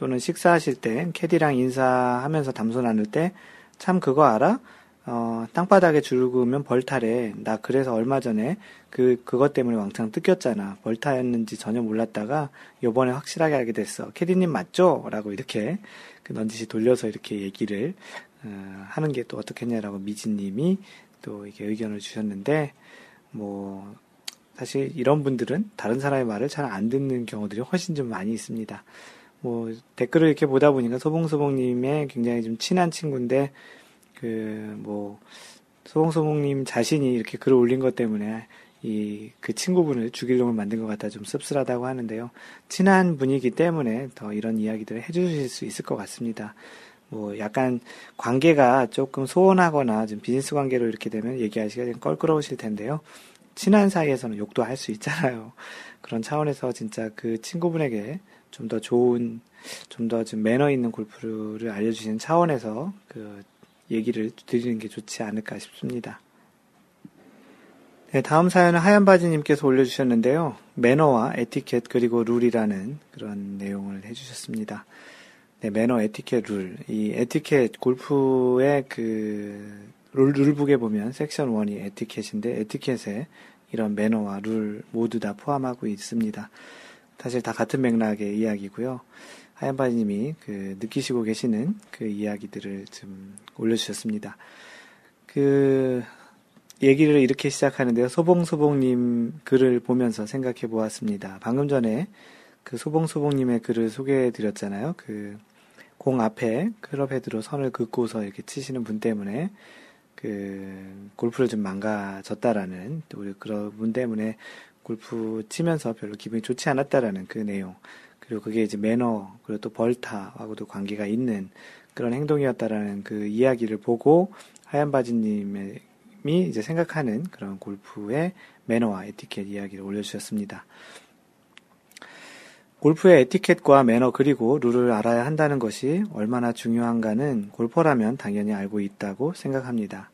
또는 식사하실 때 캐디랑 인사하면서 담소 나눌 때 참 그거 알아? 어, 땅바닥에 줄 그으면 벌타래. 나 그래서 얼마 전에 그, 그것 때문에 왕창 뜯겼잖아. 벌타였는지 전혀 몰랐다가 요번에 확실하게 알게 됐어. 캐디님 맞죠? 라고 이렇게 그 넌지시 돌려서 이렇게 얘기를, 어, 하는 게 또 어떻겠냐라고 미진님이 또 이렇게 의견을 주셨는데, 뭐, 사실 이런 분들은 다른 사람의 말을 잘 안 듣는 경우들이 훨씬 좀 많이 있습니다. 뭐, 댓글을 이렇게 보다 보니까 소봉소봉님의 굉장히 좀 친한 친구인데, 그, 뭐, 소봉소봉님 자신이 이렇게 글을 올린 것 때문에 이, 그 친구분을 죽일 놈을 만든 것 같아 좀 씁쓸하다고 하는데요. 친한 분이기 때문에 더 이런 이야기들을 해주실 수 있을 것 같습니다. 뭐, 약간 관계가 조금 소원하거나 좀 비즈니스 관계로 이렇게 되면 얘기하시기가 좀 껄끄러우실 텐데요. 친한 사이에서는 욕도 할 수 있잖아요. 그런 차원에서 진짜 그 친구분에게 좀 더 좋은, 좀 더 좀 매너 있는 골프를 알려주시는 차원에서 그 얘기를 드리는 게 좋지 않을까 싶습니다. 네, 다음 사연은 하얀바지님께서 올려주셨는데요. 매너와 에티켓 그리고 룰이라는 그런 내용을 해주셨습니다. 네, 매너, 에티켓, 룰. 이 에티켓, 골프의 그 룰, 룰북에 보면 섹션 1이 에티켓인데 에티켓에 이런 매너와 룰 모두 다 포함하고 있습니다. 사실 다 같은 맥락의 이야기고요. 하얀바지님이 그 느끼시고 계시는 그 이야기들을 좀 올려주셨습니다. 그 얘기를 이렇게 시작하는데요. 소봉소봉님 글을 보면서 생각해 보았습니다. 방금 전에 그 소봉소봉님의 글을 소개해 드렸잖아요. 그 공 앞에 클럽 헤드로 선을 긋고서 이렇게 치시는 분 때문에 그 골프를 좀 망가졌다라는 우리 그런 분 때문에 골프 치면서 별로 기분이 좋지 않았다라는 그 내용. 그리고 그게 이제 매너, 그리고 또 벌타하고도 관계가 있는 그런 행동이었다라는 그 이야기를 보고 하얀 바지님이 이제 생각하는 그런 골프의 매너와 에티켓 이야기를 올려주셨습니다. 골프의 에티켓과 매너 그리고 룰을 알아야 한다는 것이 얼마나 중요한가는 골퍼라면 당연히 알고 있다고 생각합니다.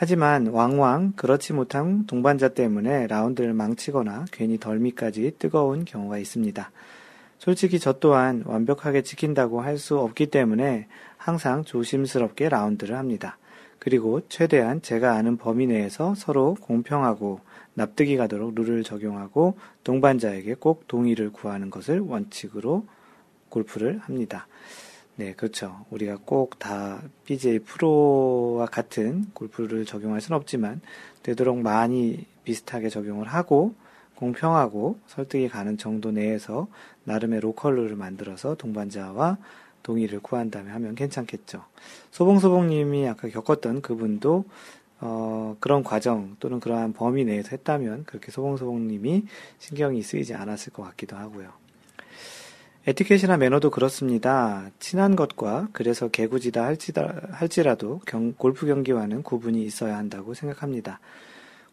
하지만 왕왕 그렇지 못한 동반자 때문에 라운드를 망치거나 괜히 덜미까지 뜨거운 경우가 있습니다. 솔직히 저 또한 완벽하게 지킨다고 할 수 없기 때문에 항상 조심스럽게 라운드를 합니다. 그리고 최대한 제가 아는 범위 내에서 서로 공평하고 납득이 가도록 룰을 적용하고 동반자에게 꼭 동의를 구하는 것을 원칙으로 골프를 합니다. 네, 그렇죠. 우리가 꼭 다 BJ 프로와 같은 골프를 적용할 수는 없지만 되도록 많이 비슷하게 적용을 하고 공평하고 설득이 가는 정도 내에서 나름의 로컬룰을 만들어서 동반자와 동의를 구한다면 하면 괜찮겠죠. 소봉소봉님이 아까 겪었던 그분도 어, 그런 과정 또는 그러한 범위 내에서 했다면 그렇게 소봉소봉님이 신경이 쓰이지 않았을 것 같기도 하고요. 에티켓이나 매너도 그렇습니다. 친한 것과 그래서 개구지다 할지라도 경, 골프 경기와는 구분이 있어야 한다고 생각합니다.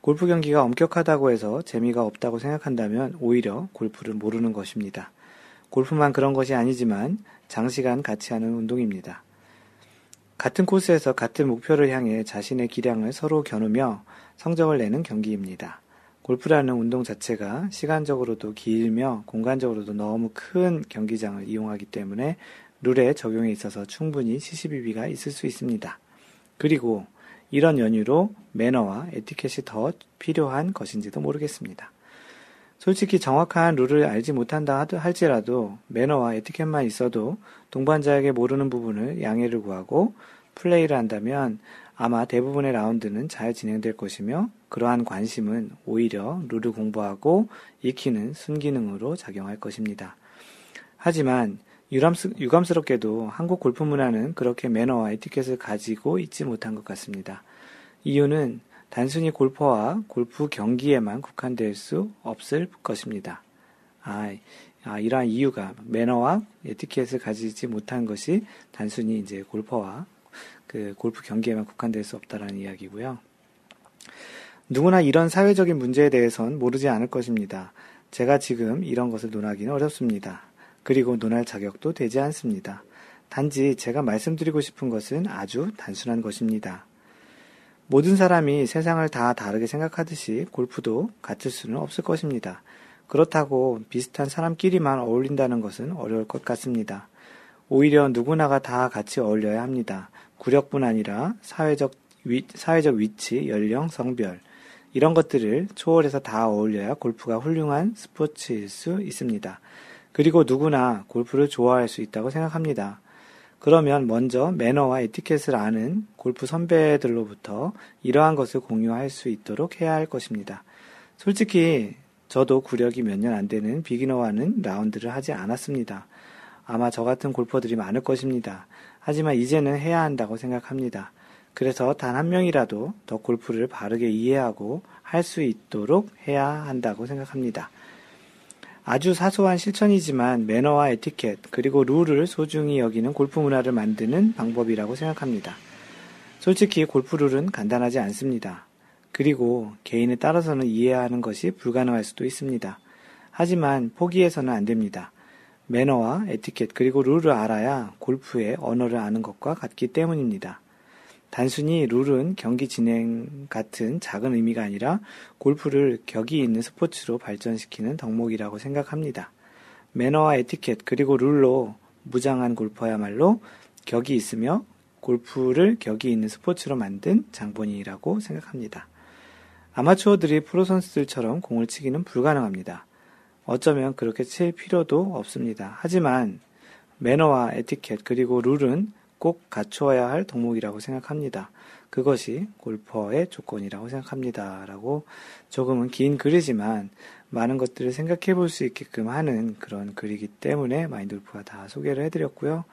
골프 경기가 엄격하다고 해서 재미가 없다고 생각한다면 오히려 골프를 모르는 것입니다. 골프만 그런 것이 아니지만 장시간 같이 하는 운동입니다. 같은 코스에서 같은 목표를 향해 자신의 기량을 서로 겨누며 성적을 내는 경기입니다. 골프라는 운동 자체가 시간적으로도 길며 공간적으로도 너무 큰 경기장을 이용하기 때문에 룰에 적용에 있어서 충분히 시시비비가 있을 수 있습니다. 그리고 이런 연유로 매너와 에티켓이 더 필요한 것인지도 모르겠습니다. 솔직히 정확한 룰을 알지 못한다 할지라도 매너와 에티켓만 있어도 동반자에게 모르는 부분을 양해를 구하고 플레이를 한다면 아마 대부분의 라운드는 잘 진행될 것이며 그러한 관심은 오히려 룰을 공부하고 익히는 순기능으로 작용할 것입니다. 하지만 유감스럽게도 한국 골프 문화는 그렇게 매너와 에티켓을 가지고 있지 못한 것 같습니다. 이유는 단순히 골퍼와 골프 경기에만 국한될 수 없을 것입니다. 아, 아, 이러한 이유가 매너와 에티켓을 가지지 못한 것이 단순히 이제 골퍼와 그 골프 경기에만 국한될 수 없다라는 이야기고요. 누구나 이런 사회적인 문제에 대해선 모르지 않을 것입니다. 제가 지금 이런 것을 논하기는 어렵습니다. 그리고 논할 자격도 되지 않습니다. 단지 제가 말씀드리고 싶은 것은 아주 단순한 것입니다. 모든 사람이 세상을 다 다르게 생각하듯이 골프도 같을 수는 없을 것입니다. 그렇다고 비슷한 사람끼리만 어울린다는 것은 어려울 것 같습니다. 오히려 누구나가 다 같이 어울려야 합니다. 구력뿐 아니라 사회적 위, 사회적 위치, 연령, 성별, 이런 것들을 초월해서 다 어울려야 골프가 훌륭한 스포츠일 수 있습니다. 그리고 누구나 골프를 좋아할 수 있다고 생각합니다. 그러면 먼저 매너와 에티켓을 아는 골프 선배들로부터 이러한 것을 공유할 수 있도록 해야 할 것입니다. 솔직히 저도 구력이 몇 년 안 되는 비기너와는 라운드를 하지 않았습니다. 아마 저 같은 골퍼들이 많을 것입니다. 하지만 이제는 해야 한다고 생각합니다. 그래서 단 한 명이라도 더 골프를 바르게 이해하고 할 수 있도록 해야 한다고 생각합니다. 아주 사소한 실천이지만 매너와 에티켓 그리고 룰을 소중히 여기는 골프 문화를 만드는 방법이라고 생각합니다. 솔직히 골프 룰은 간단하지 않습니다. 그리고 개인에 따라서는 이해하는 것이 불가능할 수도 있습니다. 하지만 포기해서는 안 됩니다. 매너와 에티켓 그리고 룰을 알아야 골프의 언어를 아는 것과 같기 때문입니다. 단순히 룰은 경기 진행 같은 작은 의미가 아니라 골프를 격이 있는 스포츠로 발전시키는 덕목이라고 생각합니다. 매너와 에티켓 그리고 룰로 무장한 골퍼야말로 격이 있으며 골프를 격이 있는 스포츠로 만든 장본인이라고 생각합니다. 아마추어들이 프로 선수들처럼 공을 치기는 불가능합니다. 어쩌면 그렇게 칠 필요도 없습니다. 하지만 매너와 에티켓 그리고 룰은 꼭 갖추어야 할 덕목이라고 생각합니다. 그것이 골퍼의 조건이라고 생각합니다. 라고 조금은 긴 글이지만 많은 것들을 생각해 볼 수 있게끔 하는 그런 글이기 때문에 마인드 골프가 다 소개를 해드렸고요.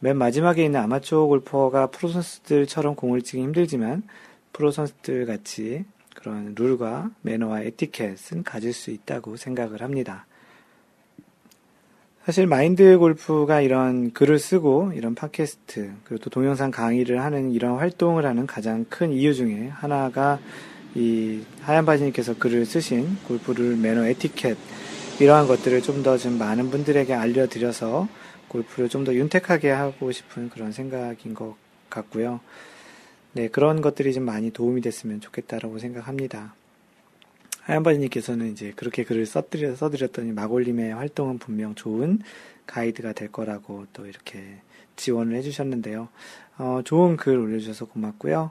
맨 마지막에 있는 아마추어 골퍼가 프로 선수들처럼 공을 치기 힘들지만 프로 선수들 같이 그런 룰과 매너와 에티켓은 가질 수 있다고 생각을 합니다. 사실 마인드 골프가 이런 글을 쓰고 이런 팟캐스트 그리고 또 동영상 강의를 하는 이런 활동을 하는 가장 큰 이유 중에 하나가 이 하얀 바지님께서 글을 쓰신 골프를 매너 에티켓 이러한 것들을 좀 더 좀 많은 분들에게 알려드려서 골프를 좀 더 윤택하게 하고 싶은 그런 생각인 것 같고요. 네, 그런 것들이 좀 많이 도움이 됐으면 좋겠다라고 생각합니다. 하얀바지님께서는 이제 그렇게 글을 써드려, 써드렸더니 마골님의 활동은 분명 좋은 가이드가 될 거라고 또 이렇게 지원을 해주셨는데요. 어, 좋은 글 올려주셔서 고맙고요.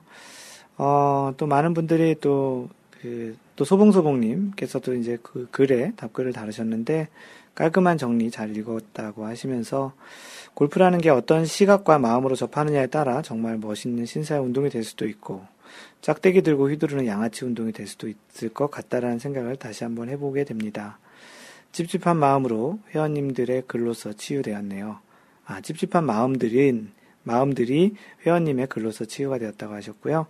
어, 또 많은 분들이 또, 그, 또 소봉소봉님께서도 이제 그 글에 답글을 다루셨는데 깔끔한 정리 잘 읽었다고 하시면서 골프라는 게 어떤 시각과 마음으로 접하느냐에 따라 정말 멋있는 신사의 운동이 될 수도 있고 짝대기 들고 휘두르는 양아치 운동이 될 수도 있을 것 같다라는 생각을 다시 한번 해보게 됩니다. 찝찝한 마음으로 회원님들의 글로서 치유되었네요. 아, 찝찝한 마음들인 마음들이 회원님의 글로서 치유가 되었다고 하셨고요.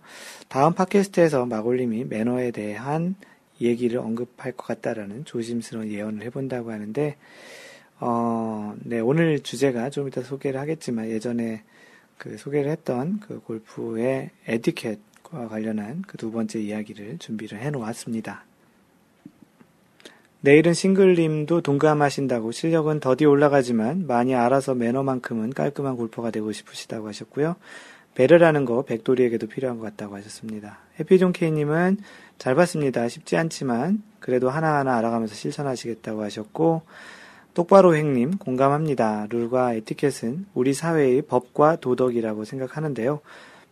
다음 팟캐스트에서 마골님이 매너에 대한 얘기를 언급할 것 같다라는 조심스러운 예언을 해본다고 하는데, 어, 네, 오늘 주제가 좀 이따 소개를 하겠지만 예전에 그 소개를 했던 그 골프의 에티켓과 관련한 그 두 번째 이야기를 준비를 해 놓았습니다. 내일은 싱글님도 동감하신다고 실력은 더디 올라가지만 많이 알아서 매너만큼은 깔끔한 골퍼가 되고 싶으시다고 하셨고요. 배려라는 거 백돌이에게도 필요한 것 같다고 하셨습니다. 해피존 K님은 잘 봤습니다. 쉽지 않지만 그래도 하나하나 알아가면서 실천하시겠다고 하셨고 똑바로 행님 공감합니다. 룰과 에티켓은 우리 사회의 법과 도덕이라고 생각하는데요.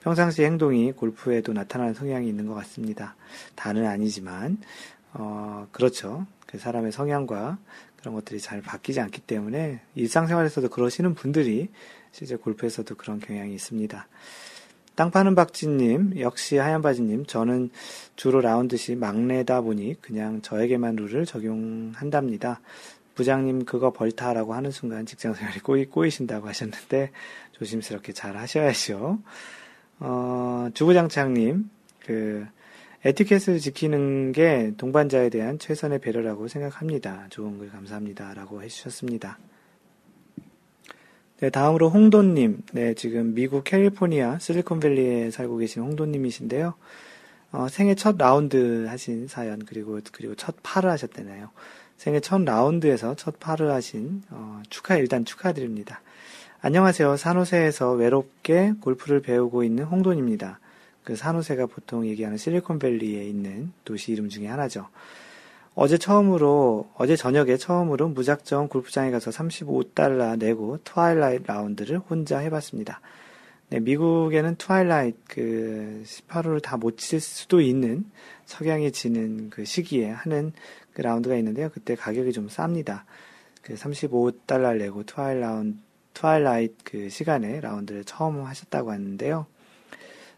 평상시 행동이 골프에도 나타나는 성향이 있는 것 같습니다. 다는 아니지만 어, 그렇죠. 그 사람의 성향과 그런 것들이 잘 바뀌지 않기 때문에 일상생활에서도 그러시는 분들이 실제 골프에서도 그런 경향이 있습니다. 땅 파는 박지님, 역시 하얀 바지님, 저는 주로 라운드 시 막내다 보니 그냥 저에게만 룰을 적용한답니다. 부장님 그거 벌타라고 하는 순간 직장생활이 꼬이, 꼬이신다고 하셨는데 조심스럽게 잘 하셔야죠. 어, 주부장창님, 그, 에티켓을 지키는 게 동반자에 대한 최선의 배려라고 생각합니다. 좋은 글 감사합니다. 라고 해주셨습니다. 네, 다음으로 홍도님. 네, 지금 미국 캘리포니아 실리콘밸리에 살고 계신 홍도님이신데요. 어, 생애 첫 라운드 하신 사연, 그리고, 그리고 첫 파를 하셨다네요. 생애 첫 라운드에서 첫 파를 하신, 어, 축하, 일단 축하드립니다. 안녕하세요. 산호세에서 외롭게 골프를 배우고 있는 홍돈입니다. 그 산호세가 보통 얘기하는 실리콘밸리에 있는 도시 이름 중에 하나죠. 어제 처음으로, 어제 저녁에 처음으로 무작정 골프장에 가서 35달러 내고 twilight 라운드를 혼자 해봤습니다. 네, 미국에는 twilight 그 18홀을 다 못 칠 수도 있는 석양이 지는 그 시기에 하는 그 라운드가 있는데요. 그때 가격이 좀 쌉니다. 그 35달러 내고 twi라운드, twilight 그 시간에 라운드를 처음 하셨다고 하는데요.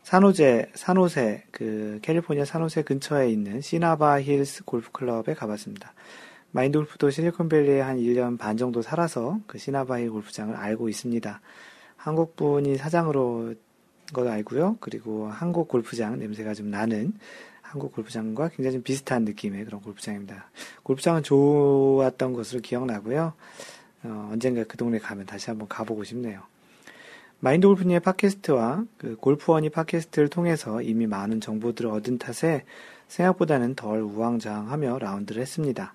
산호제, 산호세, 그 캘리포니아 산호세 근처에 있는 시나바 힐스 골프 클럽에 가봤습니다. 마인드 골프도 실리콘밸리에 한 1년 반 정도 살아서 그 시나바 힐 골프장을 알고 있습니다. 한국 분이 사장으로 걸 알고요. 그리고 한국 골프장 냄새가 좀 나는 한국 골프장과 굉장히 좀 비슷한 느낌의 그런 골프장입니다. 골프장은 좋았던 것으로 기억나고요. 어, 언젠가 그 동네 가면 다시 한번 가보고 싶네요. 마인드 골프님의 팟캐스트와 그 골프원이 팟캐스트를 통해서 이미 많은 정보들을 얻은 탓에 생각보다는 덜 우왕좌왕하며 라운드를 했습니다.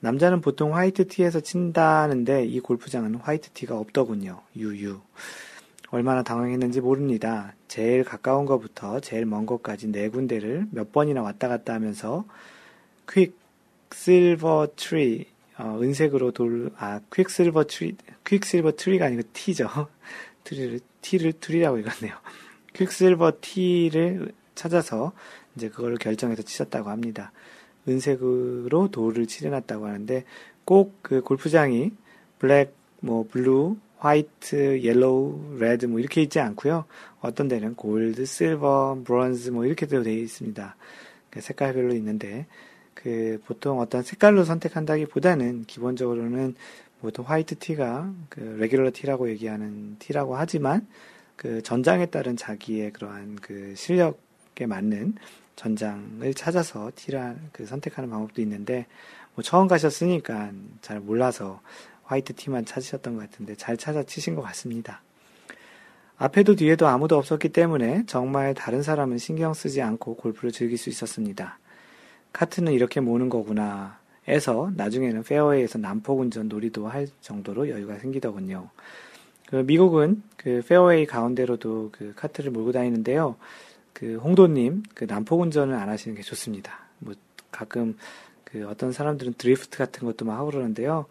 남자는 보통 화이트 티에서 친다는데 이 골프장은 화이트 티가 없더군요. 유유. 얼마나 당황했는지 모릅니다. 제일 가까운 것부터 제일 먼 것까지 네 군데를 몇 번이나 왔다 갔다 하면서 quicksilver tree 어, 은색으로 돌, 아, quicksilver tree, quicksilver tree가 아니고 티죠. *laughs* tree를, 티를 tree라고 읽었네요. quicksilver 티를 찾아서 이제 그걸 결정해서 치셨다고 합니다. 은색으로 돌을 칠해놨다고 하는데 꼭 그 골프장이 블랙, 뭐 블루, 화이트, 옐로우, 레드 뭐 이렇게 있지 않고요. 어떤 데는 골드, 실버, 브론즈 뭐 이렇게도 되어 있습니다. 그 색깔별로 있는데 그 보통 어떤 색깔로 선택한다기보다는 기본적으로는 보통 화이트 티가 그 레귤러 티라고 얘기하는 티라고 하지만 그 전장에 따른 자기의 그러한 그 실력에 맞는 전장을 찾아서 티라 그 선택하는 방법도 있는데 뭐 처음 가셨으니까 잘 몰라서 화이트 티만 찾으셨던 것 같은데 잘 찾아 치신 것 같습니다. 앞에도 뒤에도 아무도 없었기 때문에 정말 다른 사람은 신경 쓰지 않고 골프를 즐길 수 있었습니다. 카트는 이렇게 모는 거구나. 에서 나중에는 페어웨이에서 난폭 운전 놀이도 할 정도로 여유가 생기더군요. 그 미국은 그 페어웨이 가운데로도 그 카트를 몰고 다니는데요. 그 홍도님 그 난폭 운전을 안 하시는 게 좋습니다. 뭐 가끔 그 어떤 사람들은 드리프트 같은 것도 막 하고 그러는데요.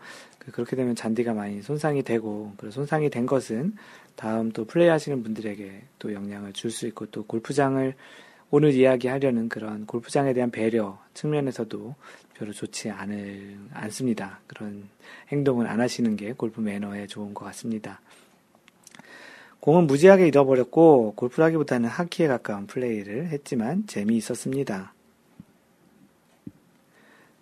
그 그렇게 되면 잔디가 많이 손상이 되고 그 손상이 된 것은 다음 또 플레이 하시는 분들에게 또 영향을 줄 수 있고 또 골프장을 오늘 이야기하려는 그런 골프장에 대한 배려 측면에서도 별로 좋지 않을, 않습니다. 그런 행동을 안 하시는 게 골프 매너에 좋은 것 같습니다. 공은 무지하게 잃어버렸고 골프라기보다는 하키에 가까운 플레이를 했지만 재미있었습니다.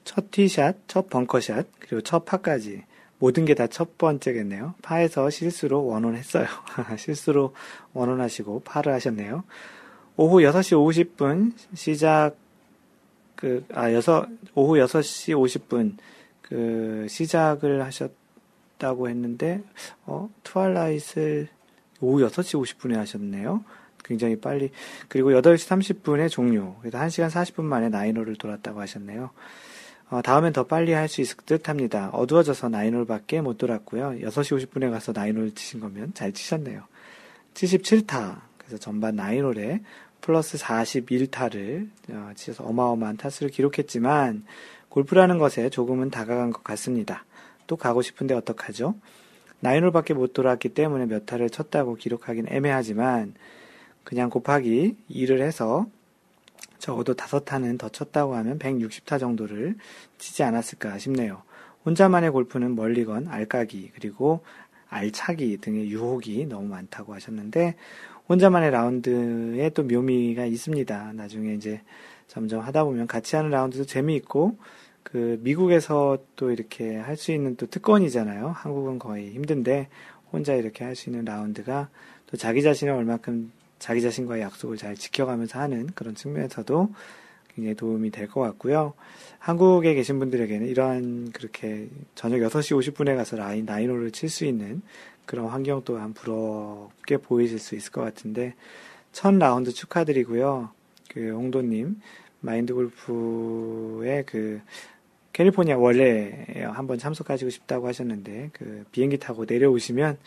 첫 티샷, 첫 벙커샷, 그리고 첫 파까지 모든 게 다 첫 번째겠네요. 파에서 실수로 one on 했어요. *laughs* 실수로 one on 하시고 파를 하셨네요. 오후 6시 50분 시작 그, 아, 여섯, 오후 6시 50분, 그, 시작을 하셨다고 했는데, 어, twilight를 오후 6시 50분에 하셨네요. 굉장히 빨리. 그리고 8시 30분에 종료. 그래서 1시간 40분 만에 나인홀을 돌았다고 하셨네요. 어, 다음엔 더 빨리 할 수 있을 듯 합니다. 어두워져서 나인홀 밖에 못 돌았고요. 6시 50분에 가서 나인홀 치신 거면 잘 치셨네요. 77타. 그래서 전반 9홀에 플러스 41타를 어, 치셔서 어마어마한 타수를 기록했지만 골프라는 것에 조금은 다가간 것 같습니다. 또 가고 싶은데 어떡하죠? 9홀밖에 못 돌았기 때문에 몇 타를 쳤다고 기록하긴 애매하지만 그냥 곱하기 2를 해서 적어도 5타는 더 쳤다고 하면 160타 정도를 치지 않았을까 싶네요. 혼자만의 골프는 멀리건 알까기 그리고 알차기 등의 유혹이 너무 많다고 하셨는데 혼자만의 라운드에 또 묘미가 있습니다. 나중에 이제 점점 하다 보면 같이 하는 라운드도 재미있고 그 미국에서 또 이렇게 할 수 있는 또 특권이잖아요. 한국은 거의 힘든데 혼자 이렇게 할 수 있는 라운드가 또 자기 자신을 얼마큼 자기 자신과의 약속을 잘 지켜가면서 하는 그런 측면에서도 굉장히 도움이 될 것 같고요. 한국에 계신 분들에게는 이러한 그렇게 저녁 6시 50분에 가서 라인, 나인홀을 칠 수 있는 그런 환경 또한 부럽게 보이실 수 있을 것 같은데, 첫 라운드 축하드리고요. 그, 홍도님, 마인드 골프의 그, 캘리포니아 월례 한번 참석하시고 싶다고 하셨는데, 그, 비행기 타고 내려오시면,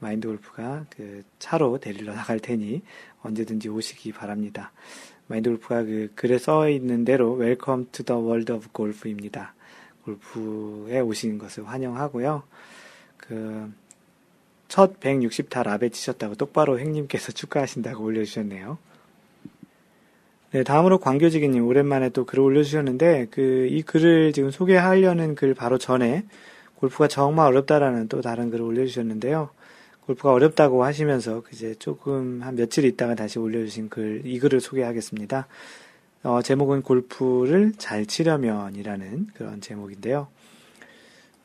마인드 골프가 그 차로 데리러 나갈 테니 언제든지 오시기 바랍니다. 마인드 골프가 그 글에 써 있는 대로 welcome to the world of golf입니다. 골프에 오신 것을 환영하고요. 그 첫 160타 라베 치셨다고 똑바로 행님께서 *laughs* 축하하신다고 올려주셨네요. 네, 다음으로 광교지기님 오랜만에 또 글을 올려주셨는데 그 이 글을 지금 소개하려는 글 바로 전에 골프가 정말 어렵다라는 또 다른 글을 올려주셨는데요. 골프가 어렵다고 하시면서 이제 조금 한 며칠 있다가 다시 올려주신 글, 이 글을 소개하겠습니다. 어, 제목은 골프를 잘 치려면이라는 그런 제목인데요.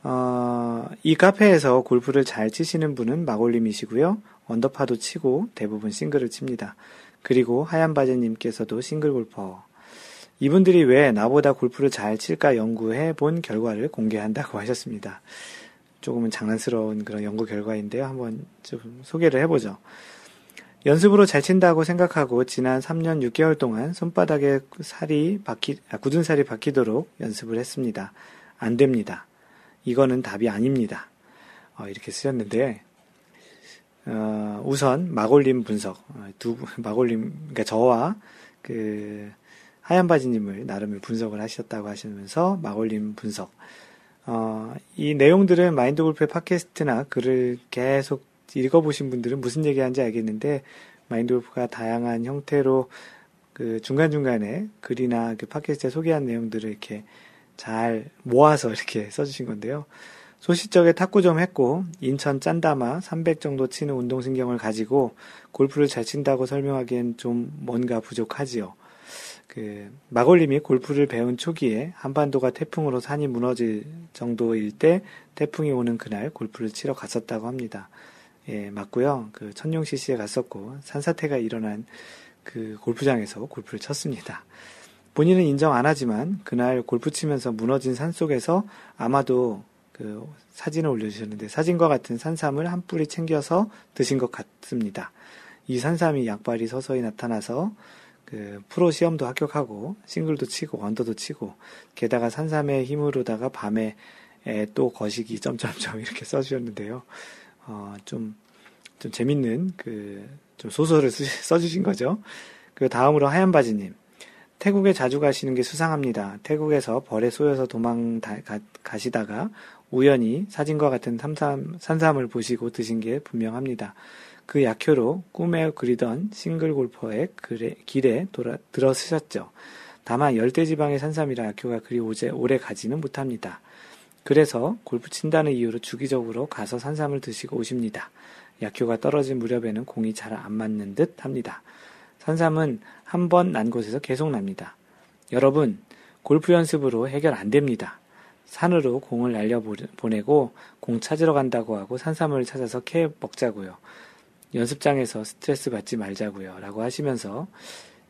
어, 이 카페에서 골프를 잘 치시는 분은 마골님이시고요. 언더파도 치고 대부분 싱글을 칩니다. 그리고 하얀 바지님께서도 싱글 골퍼. 이분들이 왜 나보다 골프를 잘 칠까 연구해 본 결과를 공개한다고 *laughs* 하셨습니다. 조금은 장난스러운 그런 연구 결과인데요. 한번 좀 소개를 해보죠. 연습으로 잘 친다고 생각하고 지난 3년 6개월 동안 손바닥에 살이 박히, 아, 굳은 살이 박히도록 연습을 했습니다. 안 됩니다. 이거는 답이 아닙니다. 어, 이렇게 쓰였는데, 어, 우선 마골림 분석, 어, 두, *laughs* 마골림, 그러니까 저와 그 하얀 바지님을 나름의 분석을 하셨다고 하시면서 마골림 분석, 어, 이 내용들은 마인드 골프의 팟캐스트나 글을 계속 읽어보신 분들은 무슨 얘기하는지 알겠는데, 마인드 골프가 다양한 형태로 그 중간중간에 글이나 그 팟캐스트에 소개한 내용들을 이렇게 잘 모아서 이렇게 *laughs* 써주신 건데요. 소시적에 탁구 좀 했고, 인천 짠다마 300 정도 치는 운동신경을 가지고 골프를 잘 친다고 설명하기엔 좀 뭔가 부족하지요. 그 마골님이 골프를 배운 초기에 한반도가 태풍으로 산이 무너질 정도일 때 태풍이 오는 그날 골프를 치러 갔었다고 합니다. 예, 맞고요. 그 천룡 CC에 갔었고 산사태가 일어난 그 골프장에서 골프를 쳤습니다. 본인은 인정 안 하지만 그날 골프 치면서 무너진 산 속에서 아마도 그 사진을 올려주셨는데 사진과 같은 산삼을 한 뿌리 챙겨서 드신 것 같습니다. 이 산삼이 약발이 서서히 나타나서 그 프로 시험도 합격하고 싱글도 치고 원더도 치고 게다가 산삼의 힘으로다가 밤에 또 거시기 점점점 *laughs* 이렇게 써주셨는데요. 어, 좀, 좀 재밌는 그, 좀 소설을 쓰, *laughs* 써주신 거죠. 그 다음으로 하얀 바지님. 태국에 자주 가시는 게 수상합니다. 태국에서 벌에 쏘여서 도망 가, 가시다가 우연히 사진과 같은 산삼, 산삼을 보시고 드신 게 분명합니다. 그 약효로 꿈에 그리던 싱글 골퍼의 글에, 길에 돌아, 들어서셨죠. 다만 열대지방의 산삼이라 약효가 그리 오제, 오래 가지는 못합니다. 그래서 골프 친다는 이유로 주기적으로 가서 산삼을 드시고 오십니다. 약효가 떨어진 무렵에는 공이 잘 안 맞는 듯 합니다. 산삼은 한 번 난 곳에서 계속 납니다. 여러분, 골프 연습으로 해결 안 됩니다. 산으로 공을 날려보내고 공 찾으러 간다고 하고 산삼을 찾아서 캐 먹자고요. 연습장에서 스트레스 받지 말자고요. 라고 하시면서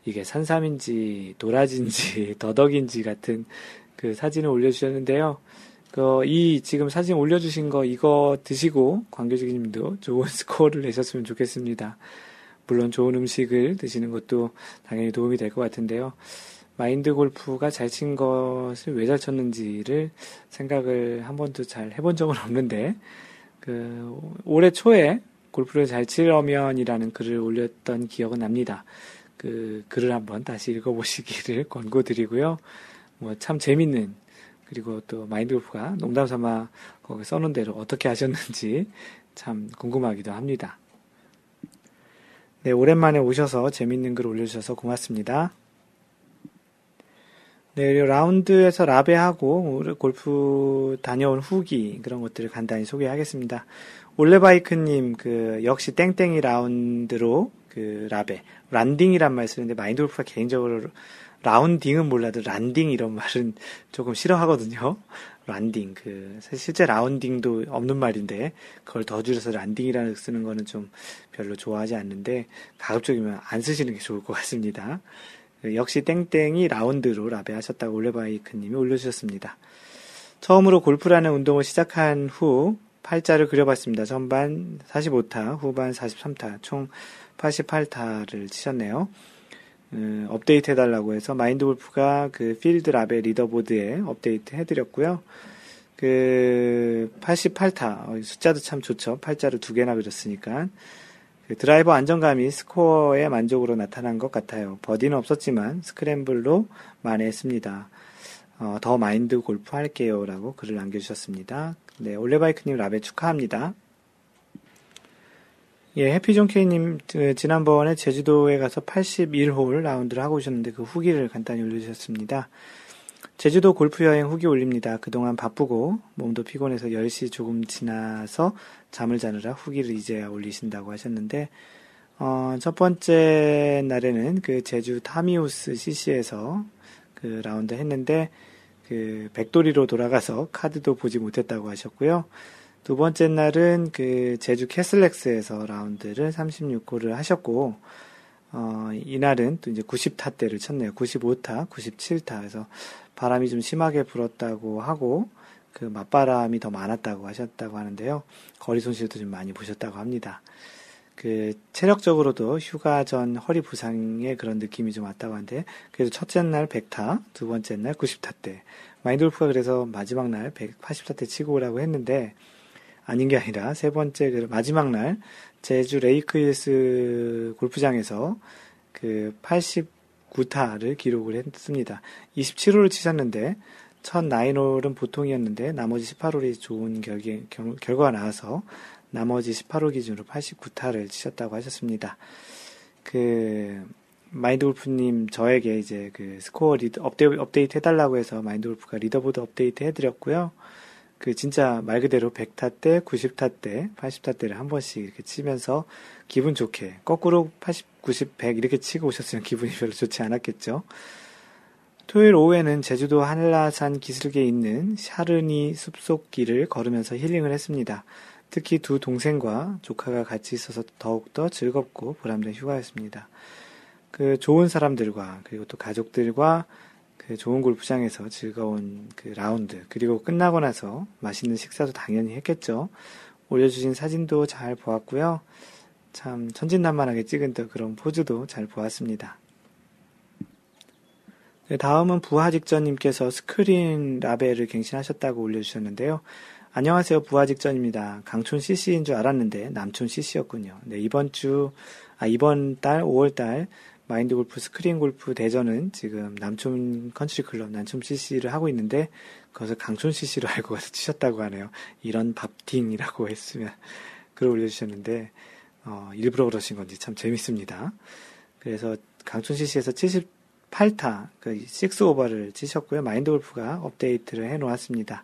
이게 산삼인지 도라지인지 *laughs* 더덕인지 같은 그 사진을 올려주셨는데요. 그, 이 지금 사진 올려주신 거 이거 드시고 광교지기님도 좋은 *laughs* 스코어를 내셨으면 좋겠습니다. 물론 좋은 음식을 드시는 것도 당연히 도움이 될 것 같은데요. 마인드 골프가 잘 친 것을 왜 잘 쳤는지를 생각을 한 번도 잘 해본 적은 없는데, 그, 올해 초에 골프를 잘 치려면이라는 글을 올렸던 기억은 납니다. 그 글을 한번 다시 읽어보시기를 *laughs* 권고드리고요. 뭐 참 재밌는 그리고 또 마인드 골프가 농담 삼아 거기 써놓은 대로 어떻게 하셨는지 참 궁금하기도 합니다. 네, 오랜만에 오셔서 재밌는 글 올려주셔서 고맙습니다. 네, 그리고 라운드에서 라베하고 골프 다녀온 후기 그런 것들을 간단히 소개하겠습니다. 올레바이크님 그 역시 땡땡이 라운드로 그 라베 란딩이란 말 쓰는데 마인드 골프가 개인적으로 라운딩은 몰라도 란딩 이런 말은 조금 싫어하거든요. 란딩 그 실제 라운딩도 없는 말인데 그걸 더 줄여서 란딩이라는 쓰는 거는 좀 별로 좋아하지 않는데 가급적이면 안 쓰시는 게 좋을 것 같습니다. 그 역시 땡땡이 라운드로 라베 하셨다고 올레바이크님이 올려주셨습니다. 처음으로 골프라는 운동을 시작한 후 팔자를 그려봤습니다. 전반 45타, 후반 43타, 총 88타를 치셨네요. 음, 업데이트 해달라고 해서 마인드 골프가 그 필드 라베 leaderboard에 업데이트 해드렸고요. 그 88타 숫자도 참 좋죠. 팔자를 두 개나 그렸으니까 그 드라이버 안정감이 스코어의 만족으로 나타난 것 같아요. 버디는 없었지만 scramble로 만회했습니다. 어, 더 마인드 골프 할게요. 라고 글을 남겨주셨습니다. 네, 올레바이크님 라베 축하합니다. 예, 해피존 K님, 그, 지난번에 제주도에 가서 81홀 라운드를 하고 오셨는데 그 후기를 간단히 올려주셨습니다. 제주도 골프 여행 후기 올립니다. 그동안 바쁘고 몸도 피곤해서 10시 조금 지나서 잠을 자느라 후기를 이제야 올리신다고 하셨는데, 어, 첫 번째 날에는 그 제주 타미우스 CC에서 그 라운드 했는데, 그 백돌이로 돌아가서 카드도 보지 못했다고 하셨고요. 두 번째 날은 그 제주 캐슬렉스에서 라운드를 36홀을 하셨고, 어, 이날은 또 이제 90타대를 쳤네요. 95타, 97타. 그래서 바람이 좀 심하게 불었다고 하고 그 맞바람이 더 많았다고 하셨다고 하는데요. 거리 손실도 좀 많이 보셨다고 합니다. 그 체력적으로도 휴가 전 허리 부상의 그런 느낌이 좀 왔다고 하는데 그래도 첫째 날 100타, 두 번째 날 90타 때 마인돌프가 그래서 마지막 날 180타 때 치고 오라고 했는데 아닌 게 아니라 세 번째 그 마지막 날 제주 레이크힐스 골프장에서 그 9타를 기록을 했습니다. 27홀을 치셨는데 첫 나인홀은 보통이었는데 나머지 18홀이 좋은 결계, 결, 결과가 나와서 나머지 18홀 기준으로 89타를 치셨다고 하셨습니다. 그 마인드 골프님 저에게 이제 그 스코어 리드, 업데이트, 업데이트 해달라고 해서 마인드 골프가 leaderboard 업데이트 해드렸고요. 그 진짜 말 그대로 100타 때, 90타 때, 80타 때를 한 번씩 이렇게 치면서 기분 좋게 거꾸로 80, 90, 100 이렇게 치고 오셨으면 기분이 *laughs* 별로 좋지 않았겠죠. 토요일 오후에는 제주도 한라산 기슭에 있는 사려니 숲속길을 걸으면서 힐링을 했습니다. 특히 두 동생과 조카가 같이 있어서 더욱더 즐겁고 보람된 휴가였습니다. 그 좋은 사람들과 그리고 또 가족들과 그 좋은 골프장에서 즐거운 그 라운드, 그리고 끝나고 나서 맛있는 식사도 당연히 했겠죠. 올려주신 사진도 잘 보았고요. 참 천진난만하게 찍은 또 그런 포즈도 잘 보았습니다. 네, 다음은 부하직전님께서 스크린 라벨을 갱신하셨다고 올려주셨는데요. 안녕하세요. 부하직전입니다. 강촌 CC인 줄 알았는데 남촌 CC였군요. 네, 이번 주, 아, 이번 달, 5월 달 마인드 골프 스크린 골프 대전은 지금 남촌 컨트리 클럽 남촌 CC를 하고 있는데 그것을 강촌 CC로 알고 가서 치셨다고 하네요. 이런 밥팅이라고 *laughs* 했으면 글을 올려주셨는데 어, 일부러 그러신 건지 참 재밌습니다. 그래서 강촌 CC에서 78타 그 6오버를 치셨고요. 마인드 골프가 업데이트를 해 놓았습니다.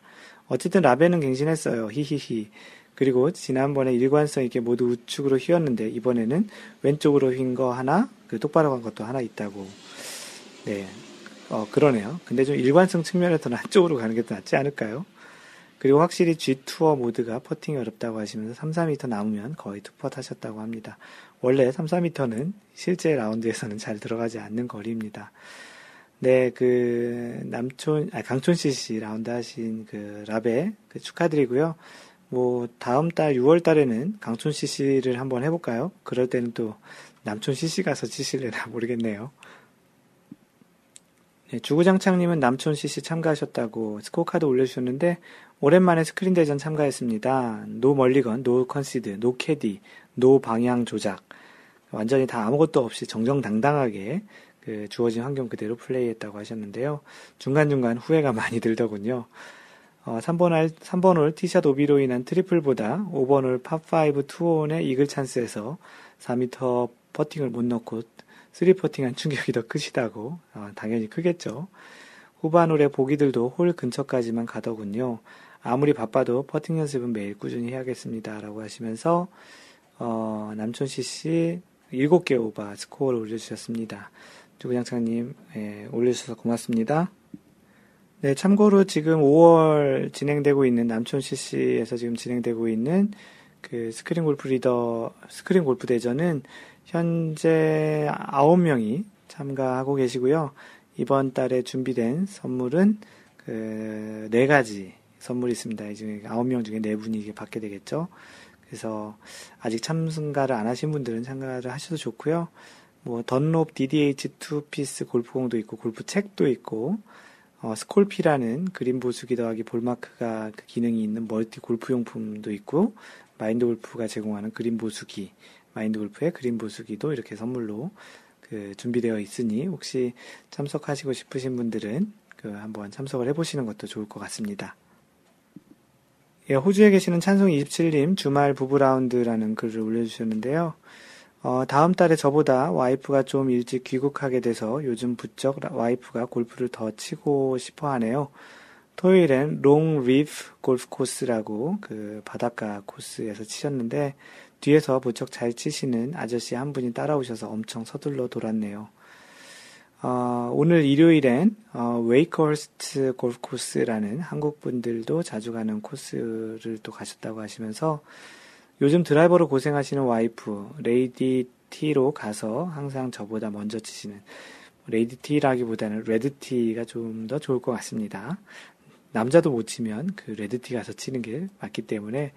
어쨌든 라베는 갱신했어요. 히히히. 그리고 지난번에 일관성 있게 모두 우측으로 휘었는데 이번에는 왼쪽으로 휜 거 하나, 그 똑바로 간 것도 하나 있다고. 네. 어, 그러네요. 근데 좀 일관성 측면에서는 한쪽으로 가는 게 더 낫지 않을까요? 그리고 확실히 G투어 모드가 퍼팅이 어렵다고 하시면서 3, 4m 남으면 거의 two putt 하셨다고 합니다. 원래 3, 4m는 실제 라운드에서는 잘 들어가지 않는 거리입니다. 네, 그, 남촌, 아, 강촌 CC 라운드 하신 그 라베 그 축하드리고요. 뭐 다음 달 6월 달에는 강촌 CC를 한번 해볼까요? 그럴 때는 또 남촌 CC 가서 치실래나 *laughs* 모르겠네요. 예, 주구장창님은 남촌 CC 참가하셨다고 스코어 카드 올려주셨는데 오랜만에 스크린 대전 참가했습니다. no mulligan, no concede, no 캐디, no 방향 조작. 완전히 다 아무것도 없이 정정당당하게 그 주어진 환경 그대로 플레이했다고 하셨는데요. 중간중간 후회가 많이 들더군요. 어, 3번 할, 3번 홀 티샷 오비로 인한 트리플보다 5번 홀 파5 two on의 이글 찬스에서 4m 퍼팅을 못 넣고 3 퍼팅한 충격이 더 크시다고 어, 당연히 크겠죠. 후반 홀의 보기들도 홀 근처까지만 가더군요. 아무리 바빠도 퍼팅 연습은 매일 꾸준히 해야겠습니다. 라고 하시면서 어, 남촌 CC 7개 오바 스코어를 올려주셨습니다. 주구장창님 예, 올려주셔서 고맙습니다. 네, 참고로 지금 5월 진행되고 있는 남촌 CC에서 지금 진행되고 있는 그 스크린 골프 리더, 스크린 골프 대전은 현재 9명이 참가하고 계시고요. 이번 달에 준비된 선물은 그, 네 가지 선물이 있습니다. 이 중에 9명 중에 4분이 받게 되겠죠. 그래서 아직 참가를 안 하신 분들은 참가를 하셔도 좋고요. 뭐, 던롭 DDH 2피스 골프공도 있고, 골프 책도 있고, 어, 스콜피라는 그린 보수기 더하기 볼마크가 그 기능이 있는 멀티 골프 용품도 있고 마인드 골프가 제공하는 그린 보수기 마인드 골프의 그린 보수기도 이렇게 선물로 그 준비되어 있으니 혹시 참석하시고 싶으신 분들은 그 한번 참석을 해보시는 것도 좋을 것 같습니다. 예, 호주에 계시는 찬송 27님 주말 부부 라운드라는 글을 올려주셨는데요. 어, 다음 달에 저보다 와이프가 좀 일찍 귀국하게 돼서 요즘 부쩍 와이프가 골프를 더 치고 싶어 하네요. 토요일엔 롱 리프 골프 코스라고 그 바닷가 코스에서 치셨는데 뒤에서 부쩍 잘 치시는 아저씨 한 분이 따라오셔서 엄청 서둘러 돌았네요. 어, 오늘 일요일엔 어, 웨이커스트 골프 코스라는 한국 분들도 자주 가는 코스를 또 가셨다고 하시면서 요즘 드라이버로 고생하시는 와이프, lady tee로 가서 항상 저보다 먼저 치시는, lady tee라기보다는 red tee가 좀 더 좋을 것 같습니다. 남자도 못 치면 그 red tee 가서 치는 게 맞기 때문에,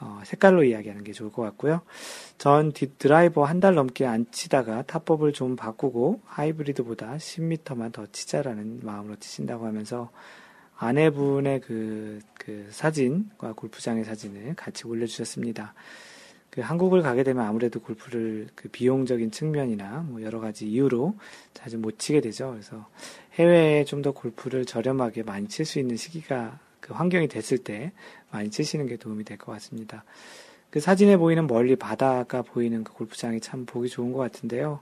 어, 색깔로 이야기하는 게 좋을 것 같고요. 전 드라이버 한 달 넘게 안 치다가 타법을 좀 바꾸고 하이브리드보다 10m만 더 치자라는 마음으로 치신다고 하면서 아내분의 그, 그 사진과 골프장의 사진을 같이 올려주셨습니다. 그 한국을 가게 되면 아무래도 골프를 그 비용적인 측면이나 뭐 여러 가지 이유로 자주 못 치게 되죠. 그래서 해외에 좀 더 골프를 저렴하게 많이 칠 수 있는 시기가 그 환경이 됐을 때 많이 치시는 게 도움이 될 것 같습니다. 그 사진에 보이는 멀리 바다가 보이는 그 골프장이 참 보기 좋은 것 같은데요.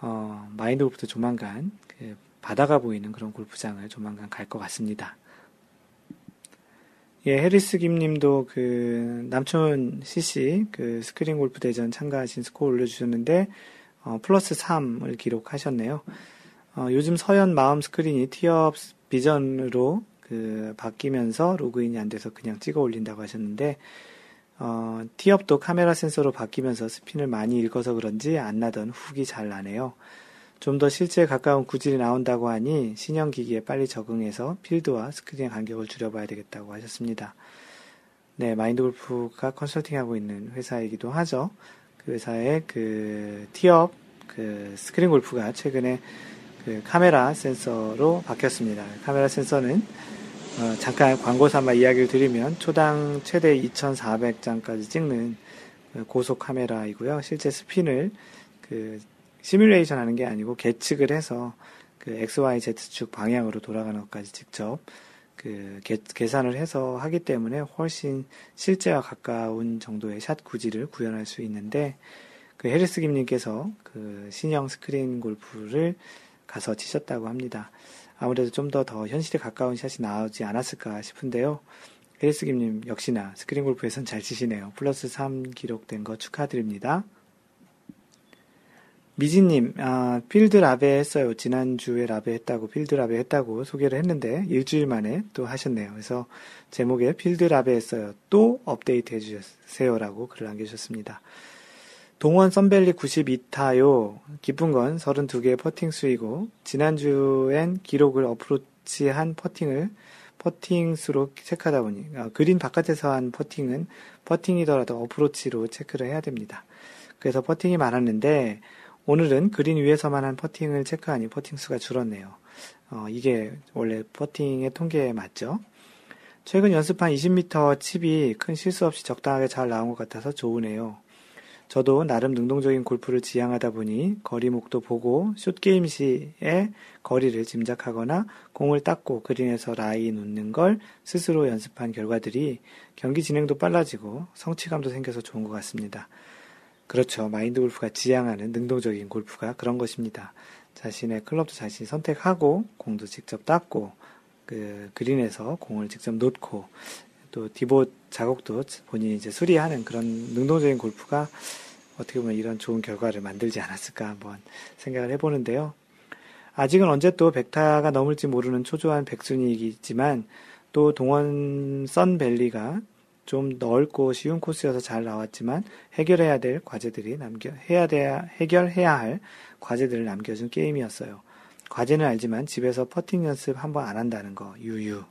어, 마인드 골프도 조만간 그 바다가 보이는 그런 골프장을 조만간 갈 것 같습니다. 예, 해리스 김님도 그 남촌 CC 그 스크린 골프 대전 참가하신 스코어 올려주셨는데 어, 플러스 3을 기록하셨네요. 어, 요즘 서현 마음 스크린이 티업 비전으로 그 바뀌면서 로그인이 안 돼서 그냥 찍어 올린다고 하셨는데 어, 티업도 카메라 센서로 바뀌면서 스핀을 많이 읽어서 그런지 안 나던 훅이 잘 나네요. 좀 더 실제에 가까운 구질이 나온다고 하니 신형 기기에 빨리 적응해서 필드와 스크린의 간격을 줄여봐야 되겠다고 하셨습니다. 네, 마인드 골프가 컨설팅하고 있는 회사이기도 하죠. 그 회사의 그 티업 그 스크린 골프가 최근에 그 카메라 센서로 바뀌었습니다. 카메라 센서는 어, 잠깐 광고 삼아 이야기를 드리면 초당 최대 2,400장까지 찍는 그 고속 카메라이고요. 실제 스핀을 그 시뮬레이션 하는 게 아니고 계측을 해서 그 XYZ축 방향으로 돌아가는 것까지 직접 그 계, 계산을 해서 하기 때문에 훨씬 실제와 가까운 정도의 샷 구질을 구현할 수 있는데 그 해리스 김님께서 그 신형 스크린 골프를 가서 치셨다고 합니다. 아무래도 좀 더더 현실에 가까운 샷이 나오지 않았을까 싶은데요. 해리스 김님 역시나 스크린 골프에선 잘 치시네요. 플러스 3 기록된 거 축하드립니다. 미진님, 아, 필드 라베 했어요. 지난주에 라베 했다고, 필드 라베 했다고 소개를 했는데, 일주일 만에 또 하셨네요. 그래서 제목에 필드 라베 했어요. 또 업데이트 해주세요라고 글을 남겨주셨습니다. 동원 썬벨리 92타요. 기쁜 건 32개의 퍼팅 수이고, 지난주엔 기록을 어프로치한 퍼팅을 퍼팅 수로 체크하다 보니, 아, 그린 바깥에서 한 퍼팅은 퍼팅이더라도 어프로치로 체크를 해야 됩니다. 그래서 퍼팅이 많았는데, 오늘은 그린 위에서만 한 퍼팅을 체크하니 퍼팅 수가 줄었네요. 어, 이게 원래 퍼팅의 통계에 맞죠. 최근 연습한 20m 칩이 큰 실수 없이 적당하게 잘 나온 것 같아서 좋으네요. 저도 나름 능동적인 골프를 지향하다 보니 거리 목도 보고 숏게임 시에 거리를 짐작하거나 공을 닦고 그린에서 라이 놓는 걸 스스로 연습한 결과들이 경기 진행도 빨라지고 성취감도 생겨서 좋은 것 같습니다. 그렇죠. 마인드 골프가 지향하는 능동적인 골프가 그런 것입니다. 자신의 클럽도 자신이 선택하고 공도 직접 닦고 그 그린에서 공을 직접 놓고 또 디봇 작업도 본인이 이제 수리하는 그런 능동적인 골프가 어떻게 보면 이런 좋은 결과를 만들지 않았을까 한번 생각을 해보는데요. 아직은 언제 또 백타가 넘을지 모르는 초조한 백순이이지만 또 동원 썬밸리가 좀 넓고 쉬운 코스여서 잘 나왔지만 해결해야 될 과제들이 남겨 해야 돼야 해결해야 할 과제들을 남겨준 게임이었어요. 과제는 알지만 집에서 퍼팅 연습 한번 안 한다는 거 유유.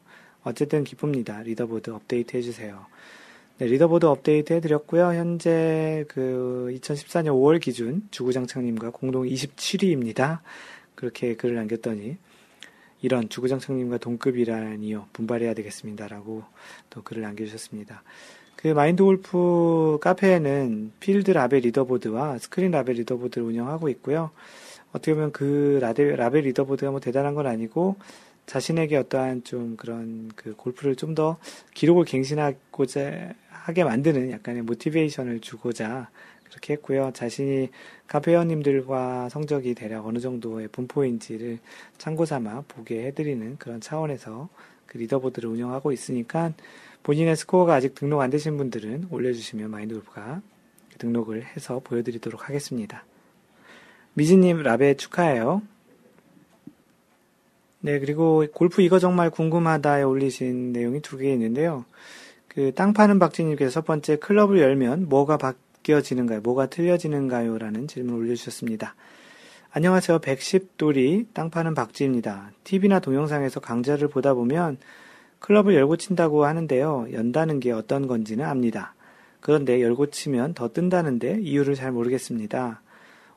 어쨌든 기쁩니다. 리더보드 업데이트 해주세요. 네, 리더보드 업데이트 해드렸고요. 현재 그 2014년 5월 기준 주구장창님과 공동 27위입니다. 그렇게 글을 남겼더니 이런 주구장창님과 동급이라니요. 분발해야 되겠습니다라고 또 글을 남겨주셨습니다. 그 마인드 골프 카페에는 필드 라베 리더보드와 스크린 라베 리더보드를 운영하고 있고요. 어떻게 보면 그 라베, 라베 리더보드가 뭐 대단한 건 아니고 자신에게 어떠한 좀 그런 그 골프를 좀 더 기록을 갱신하고자 하게 만드는 약간의 motivation을 주고자 그렇게 했고요. 자신이 카페 회원님들과 성적이 대략 어느 정도의 분포인지를 참고 삼아 보게 해드리는 그런 차원에서 그 리더보드를 운영하고 있으니까 본인의 스코어가 아직 등록 안 되신 분들은 올려주시면 마인드 골프가 등록을 해서 보여드리도록 하겠습니다. 미지님 라베 축하해요. 네, 그리고 골프 이거 정말 궁금하다에 올리신 내용이 두 개 있는데요. 그 땅 파는 박지님께서 첫 번째 클럽을 열면 뭐가 바 뀌어지는가요? 뭐가 틀려지는가요? 라는 질문을 올려주셨습니다. 안녕하세요. 110돌이 땅 파는 박지입니다. TV나 동영상에서 강좌를 보다 보면 클럽을 열고 친다고 하는데요. 연다는 게 어떤 건지는 압니다. 그런데 열고 치면 더 뜬다는데 이유를 잘 모르겠습니다.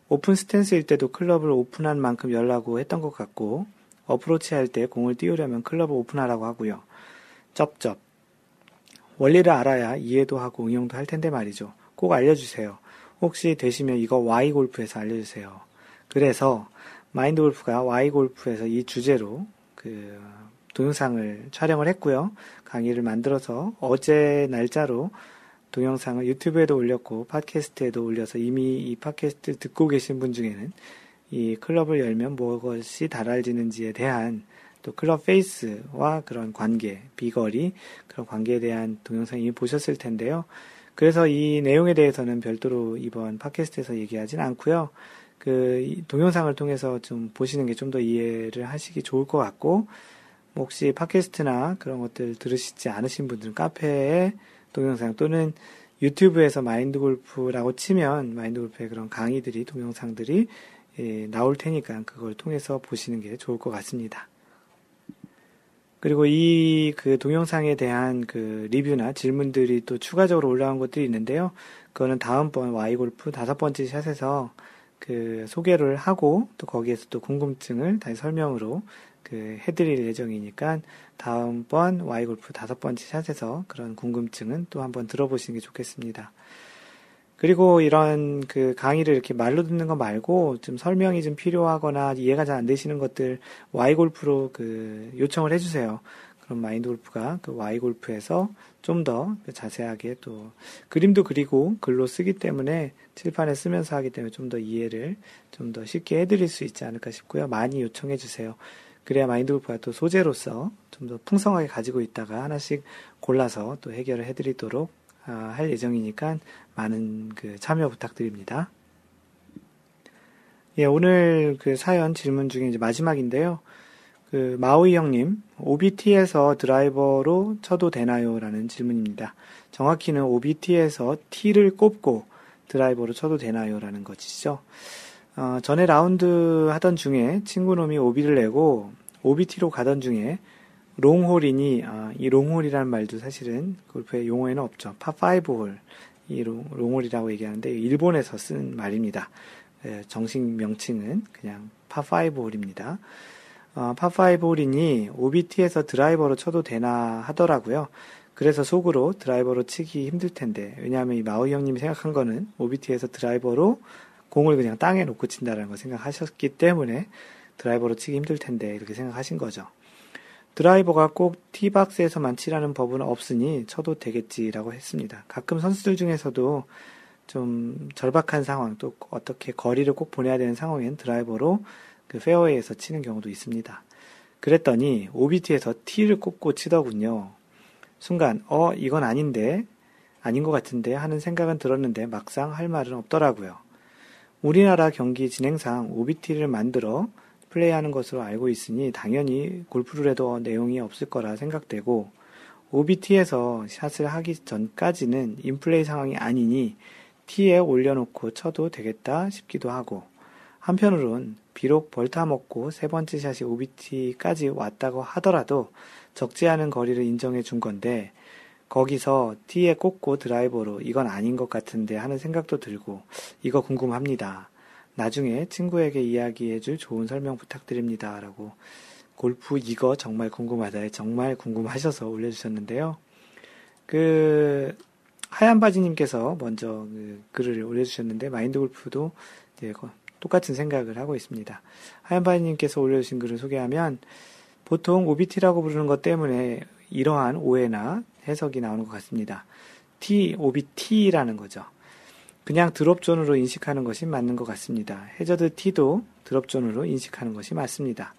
오픈 스탠스일 때도 클럽을 오픈한 만큼 열라고 했던 것 같고, 어프로치 할 때 공을 띄우려면 클럽을 오픈하라고 하고요. 쩝쩝. 원리를 알아야 이해도 하고 응용도 할 텐데 말이죠. 꼭 알려주세요. 혹시 되시면 이거 Y 골프에서 알려주세요. 그래서 마인드 골프가 Y 골프에서 이 주제로 그 동영상을 촬영을 했고요. 강의를 만들어서 어제 날짜로 동영상을 유튜브에도 올렸고 팟캐스트에도 올려서 이미 이 팟캐스트 듣고 계신 분 중에는 이 클럽을 열면 무엇이 달라지는지에 대한 또 클럽 페이스와 그런 관계, 비거리, 그런 관계에 대한 동영상 이미 보셨을 텐데요. 그래서 이 내용에 대해서는 별도로 이번 팟캐스트에서 얘기하진 않고요. 그 동영상을 통해서 좀 보시는 게 좀 더 이해를 하시기 좋을 것 같고, 뭐 혹시 팟캐스트나 그런 것들 들으시지 않으신 분들은 카페에 동영상 또는 유튜브에서 마인드 골프라고 치면 마인드 골프의 그런 강의들이 동영상들이 예, 나올 테니까 그걸 통해서 보시는 게 좋을 것 같습니다. 그리고 이 그 동영상에 대한 그 리뷰나 질문들이 또 추가적으로 올라온 것들이 있는데요. 그거는 다음번 Y골프 다섯 번째 샷에서 그 소개를 하고 또 거기에서 또 궁금증을 다시 설명으로 그 해드릴 예정이니까 다음번 Y골프 다섯 번째 샷에서 그런 궁금증은 또 한번 들어보시는 게 좋겠습니다. 그리고 이런 그 강의를 이렇게 말로 듣는 거 말고 좀 설명이 좀 필요하거나 이해가 잘 안 되시는 것들 Y골프로 그 요청을 해주세요. 그럼 마인드 골프가 그 Y골프에서 좀 더 자세하게 또 그림도 그리고 글로 쓰기 때문에 칠판에 쓰면서 하기 때문에 좀 더 이해를 좀 더 쉽게 해드릴 수 있지 않을까 싶고요. 많이 요청해 주세요. 그래야 마인드 골프가 또 소재로서 좀 더 풍성하게 가지고 있다가 하나씩 골라서 또 해결을 해드리도록 아, 할 예정이니까 많은 그 참여 부탁드립니다. 예, 오늘 그 사연 질문 중에 이제 마지막인데요. 그 마우이 형님, OB 티에서 드라이버로 쳐도 되나요? 라는 질문입니다. 정확히는 OB 티에서 티를 꼽고 드라이버로 쳐도 되나요? 라는 것이죠. 어, 전에 라운드 하던 중에 친구놈이 오비를 내고 OB 티로 가던 중에 롱홀이니 아, 이 롱홀이라는 말도 사실은 골프의 용어에는 없죠. 파5홀 이 롱, 롱홀이라고 얘기하는데 일본에서 쓴 말입니다. 예, 정식 명칭은 그냥 파5 홀입니다. 어, 파5 홀이니 OB 티에서 드라이버로 쳐도 되나 하더라고요. 그래서 속으로 드라이버로 치기 힘들 텐데, 왜냐하면 이 마우 형님이 생각한 거는 OB 티에서 드라이버로 공을 그냥 땅에 놓고 친다라는 걸 생각하셨기 때문에 드라이버로 치기 힘들 텐데, 이렇게 생각하신 거죠. 드라이버가 꼭 티박스에서만 치라는 법은 없으니 쳐도 되겠지라고 했습니다. 가끔 선수들 중에서도 좀 절박한 상황, 또 어떻게 거리를 꼭 보내야 되는 상황엔 드라이버로 그 페어웨이에서 치는 경우도 있습니다. 그랬더니 OBT에서 T를 꽂고 치더군요. 순간, 어, 이건 아닌데, 아닌 것 같은데 하는 생각은 들었는데 막상 할 말은 없더라고요. 우리나라 경기 진행상 OBT를 만들어 플레이하는 것으로 알고 있으니 당연히 골프를해도 내용이 없을 거라 생각되고 OBT에서 샷을 하기 전까지는 인플레이 상황이 아니니 T에 올려놓고 쳐도 되겠다 싶기도 하고 한편으론 비록 벌타 먹고 세 번째 샷이 OBT까지 왔다고 하더라도 적지 않은 거리를 인정해 준 건데 거기서 T에 꽂고 드라이버로 이건 아닌 것 같은데 하는 생각도 들고 이거 궁금합니다. 나중에 친구에게 이야기해 줄 좋은 설명 부탁드립니다. 라고 골프 이거 정말 궁금하다. 정말 궁금하셔서 올려주셨는데요. 그, 하얀 바지님께서 먼저 그 글을 올려주셨는데, 마인드 골프도 이제 똑같은 생각을 하고 있습니다. 하얀 바지님께서 올려주신 글을 소개하면, 보통 OBT라고 부르는 것 때문에 이러한 오해나 해석이 나오는 것 같습니다. T, OBT라는 거죠. 그냥 드롭존으로 인식하는 것이 맞는 것 같습니다. 해저드 T도 드롭존으로 인식하는 것이 맞습니다.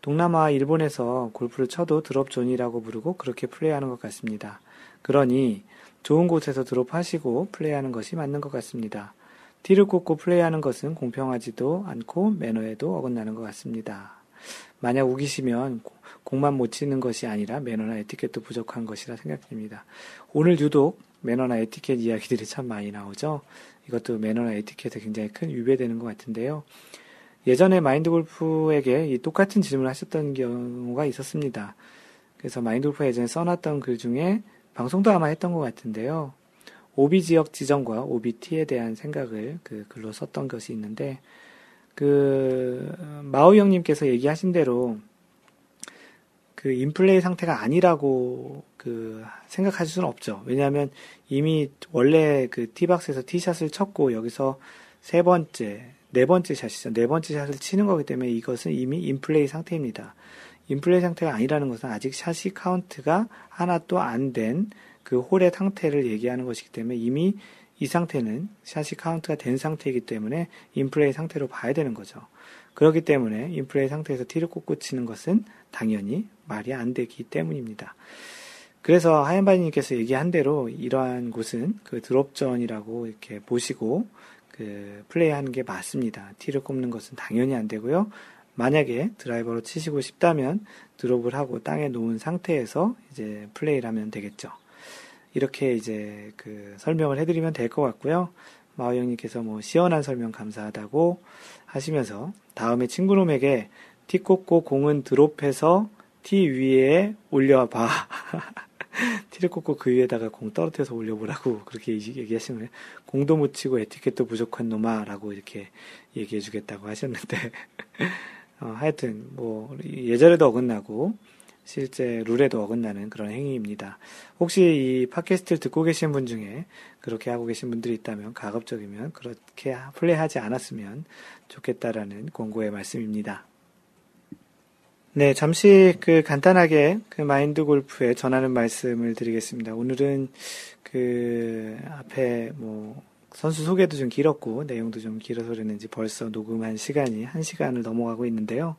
동남아와 일본에서 골프를 쳐도 드롭존이라고 부르고 그렇게 플레이하는 것 같습니다. 그러니 좋은 곳에서 드롭하시고 플레이하는 것이 맞는 것 같습니다. 티를 꽂고 플레이하는 것은 공평하지도 않고 매너에도 어긋나는 것 같습니다. 만약 우기시면 공만 못 치는 것이 아니라 매너나 에티켓도 부족한 것이라 생각됩니다. 오늘 유독 매너나 에티켓 이야기들이 참 많이 나오죠. 이것도 매너나 에티켓에 굉장히 큰 위배되는 것 같은데요. 예전에 마인드 골프에게 이 똑같은 질문을 하셨던 경우가 있었습니다. 그래서 마인드 골프가 예전에 써놨던 글 중에 방송도 아마 했던 것 같은데요. 오비 지역 지정과 OBT에 대한 생각을 그 글로 썼던 것이 있는데 그 마우 형님께서 얘기하신 대로 그 인플레이 상태가 아니라고 그 생각하실 수는 없죠. 왜냐하면 이미 원래 그 티박스에서 티샷을 쳤고 여기서 세 번째, 네 번째 샷이죠. 네 번째 샷을 치는 거기 때문에 이것은 이미 인플레이 상태입니다. 인플레이 상태가 아니라는 것은 아직 샷이 카운트가 하나 또안된 그 홀의 상태를 얘기하는 것이기 때문에 이미 이 상태는 샷이 카운트가 된 상태이기 때문에 인플레이 상태로 봐야 되는 거죠. 그렇기 때문에 인플레이 상태에서 티를 꽂고 치는 것은 당연히 말이 안 되기 때문입니다. 그래서 하얀바니님께서 얘기한 대로 이러한 곳은 그 드롭존이라고 이렇게 보시고 그 플레이하는 게 맞습니다. 티를 꼽는 것은 당연히 안 되고요. 만약에 드라이버로 치시고 싶다면 드롭을 하고 땅에 놓은 상태에서 이제 플레이를 하면 되겠죠. 이렇게 이제 그 설명을 해드리면 될 것 같고요. 마오 형님께서 뭐 시원한 설명 감사하다고 하시면서 다음에 친구놈에게 티 꽂고 공은 드롭해서 티 위에 올려봐. *laughs* 티를 꽂고 그 위에다가 공 떨어뜨려서 올려보라고 그렇게 얘기하시면 공도 못 치고 에티켓도 부족한 놈아라고 이렇게 얘기해 주겠다고 하셨는데 *laughs* 어, 하여튼 뭐 예절에도 어긋나고 실제 룰에도 어긋나는 그런 행위입니다. 혹시 이 팟캐스트를 듣고 계신 분 중에 그렇게 하고 계신 분들이 있다면 가급적이면 그렇게 플레이하지 않았으면 좋겠다라는 권고의 말씀입니다. 네, 잠시 그 간단하게 그 마인드 골프에 전하는 말씀을 드리겠습니다. 오늘은 그 앞에 뭐 선수 소개도 좀 길었고 내용도 좀 길어서 그랬는지 벌써 녹음한 시간이 한 시간을 넘어가고 있는데요.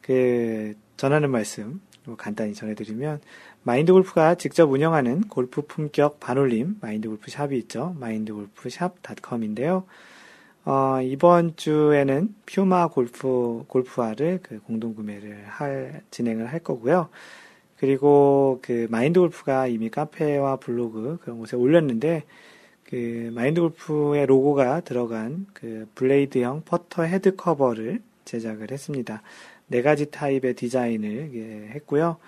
그 전하는 말씀 뭐 간단히 전해드리면 마인드 골프가 직접 운영하는 골프 품격 반올림 마인드 골프 샵이 있죠. 마인드 골프 샵닷컴인데요. 어, 이번 주에는 퓨마 골프 골프화를 그 공동 구매를 할 진행을 할 거고요. 그리고 그 마인드 골프가 이미 카페와 블로그 그런 곳에 올렸는데 그 마인드 골프의 로고가 들어간 그 블레이드형 퍼터 헤드 커버를 제작을 했습니다. 네 가지 타입의 디자인을 예, 했고요.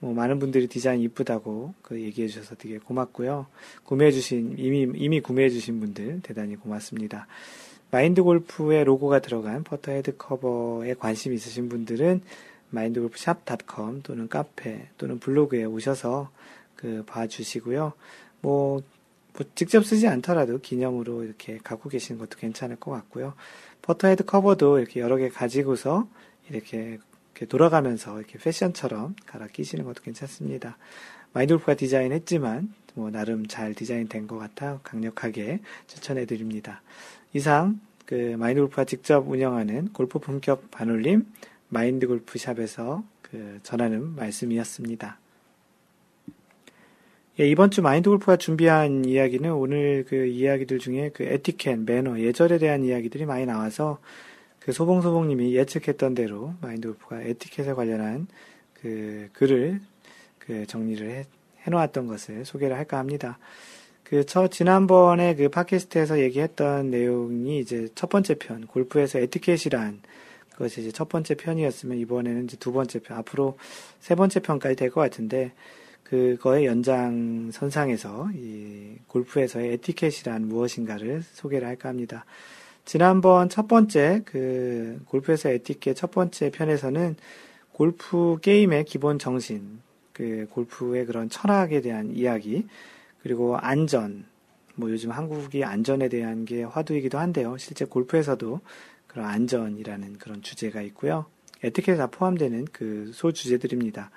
뭐 많은 분들이 디자인 이쁘다고 그 얘기해 주셔서 되게 고맙고요. 구매해 주신 이미 이미 구매해 주신 분들 대단히 고맙습니다. 마인드 골프의 로고가 들어간 퍼터 헤드 커버에 관심 있으신 분들은 마인드골프샵.com 또는 카페 또는 블로그에 오셔서 그 봐주시고요. 뭐, 뭐 직접 쓰지 않더라도 기념으로 이렇게 갖고 계시는 것도 괜찮을 것 같고요. 퍼터헤드 커버도 이렇게 여러 개 가지고서 이렇게, 돌아가면서 이렇게 패션처럼 갈아 끼시는 것도 괜찮습니다. 마인드골프가 디자인했지만 뭐 나름 잘 디자인된 것 같아 강력하게 추천해 드립니다. 이상 그 마인드골프가 직접 운영하는 골프 본격 반올림 마인드골프샵에서 그 전하는 말씀이었습니다. 예, 이번 주 마인드골프가 준비한 이야기는 오늘 그 이야기들 중에 그 에티켓, 매너, 예절에 대한 이야기들이 많이 나와서 그 소봉소봉님이 예측했던 대로 마인드 골프가 에티켓에 관련한 그 글을 그 정리를 해, 해놓았던 것을 소개를 할까 합니다. 그, 저, 지난번에 그 팟캐스트에서 얘기했던 내용이 이제 첫 번째 편, 골프에서 에티켓이란 그것이 이제 첫 번째 편이었으면 이번에는 이제 두 번째 편, 앞으로 세 번째 편까지 될 것 같은데, 그거의 연장선상에서 이 골프에서의 에티켓이란 무엇인가를 소개를 할까 합니다. 지난번 첫 번째 그 골프에서 에티켓 첫 번째 편에서는 골프 게임의 기본 정신, 그 골프의 그런 철학에 대한 이야기, 그리고 안전, 뭐 요즘 한국이 안전에 대한 게 화두이기도 한데요. 실제 골프에서도 그런 안전이라는 그런 주제가 있고요. 에티켓에 다 포함되는 그 소주제들입니다.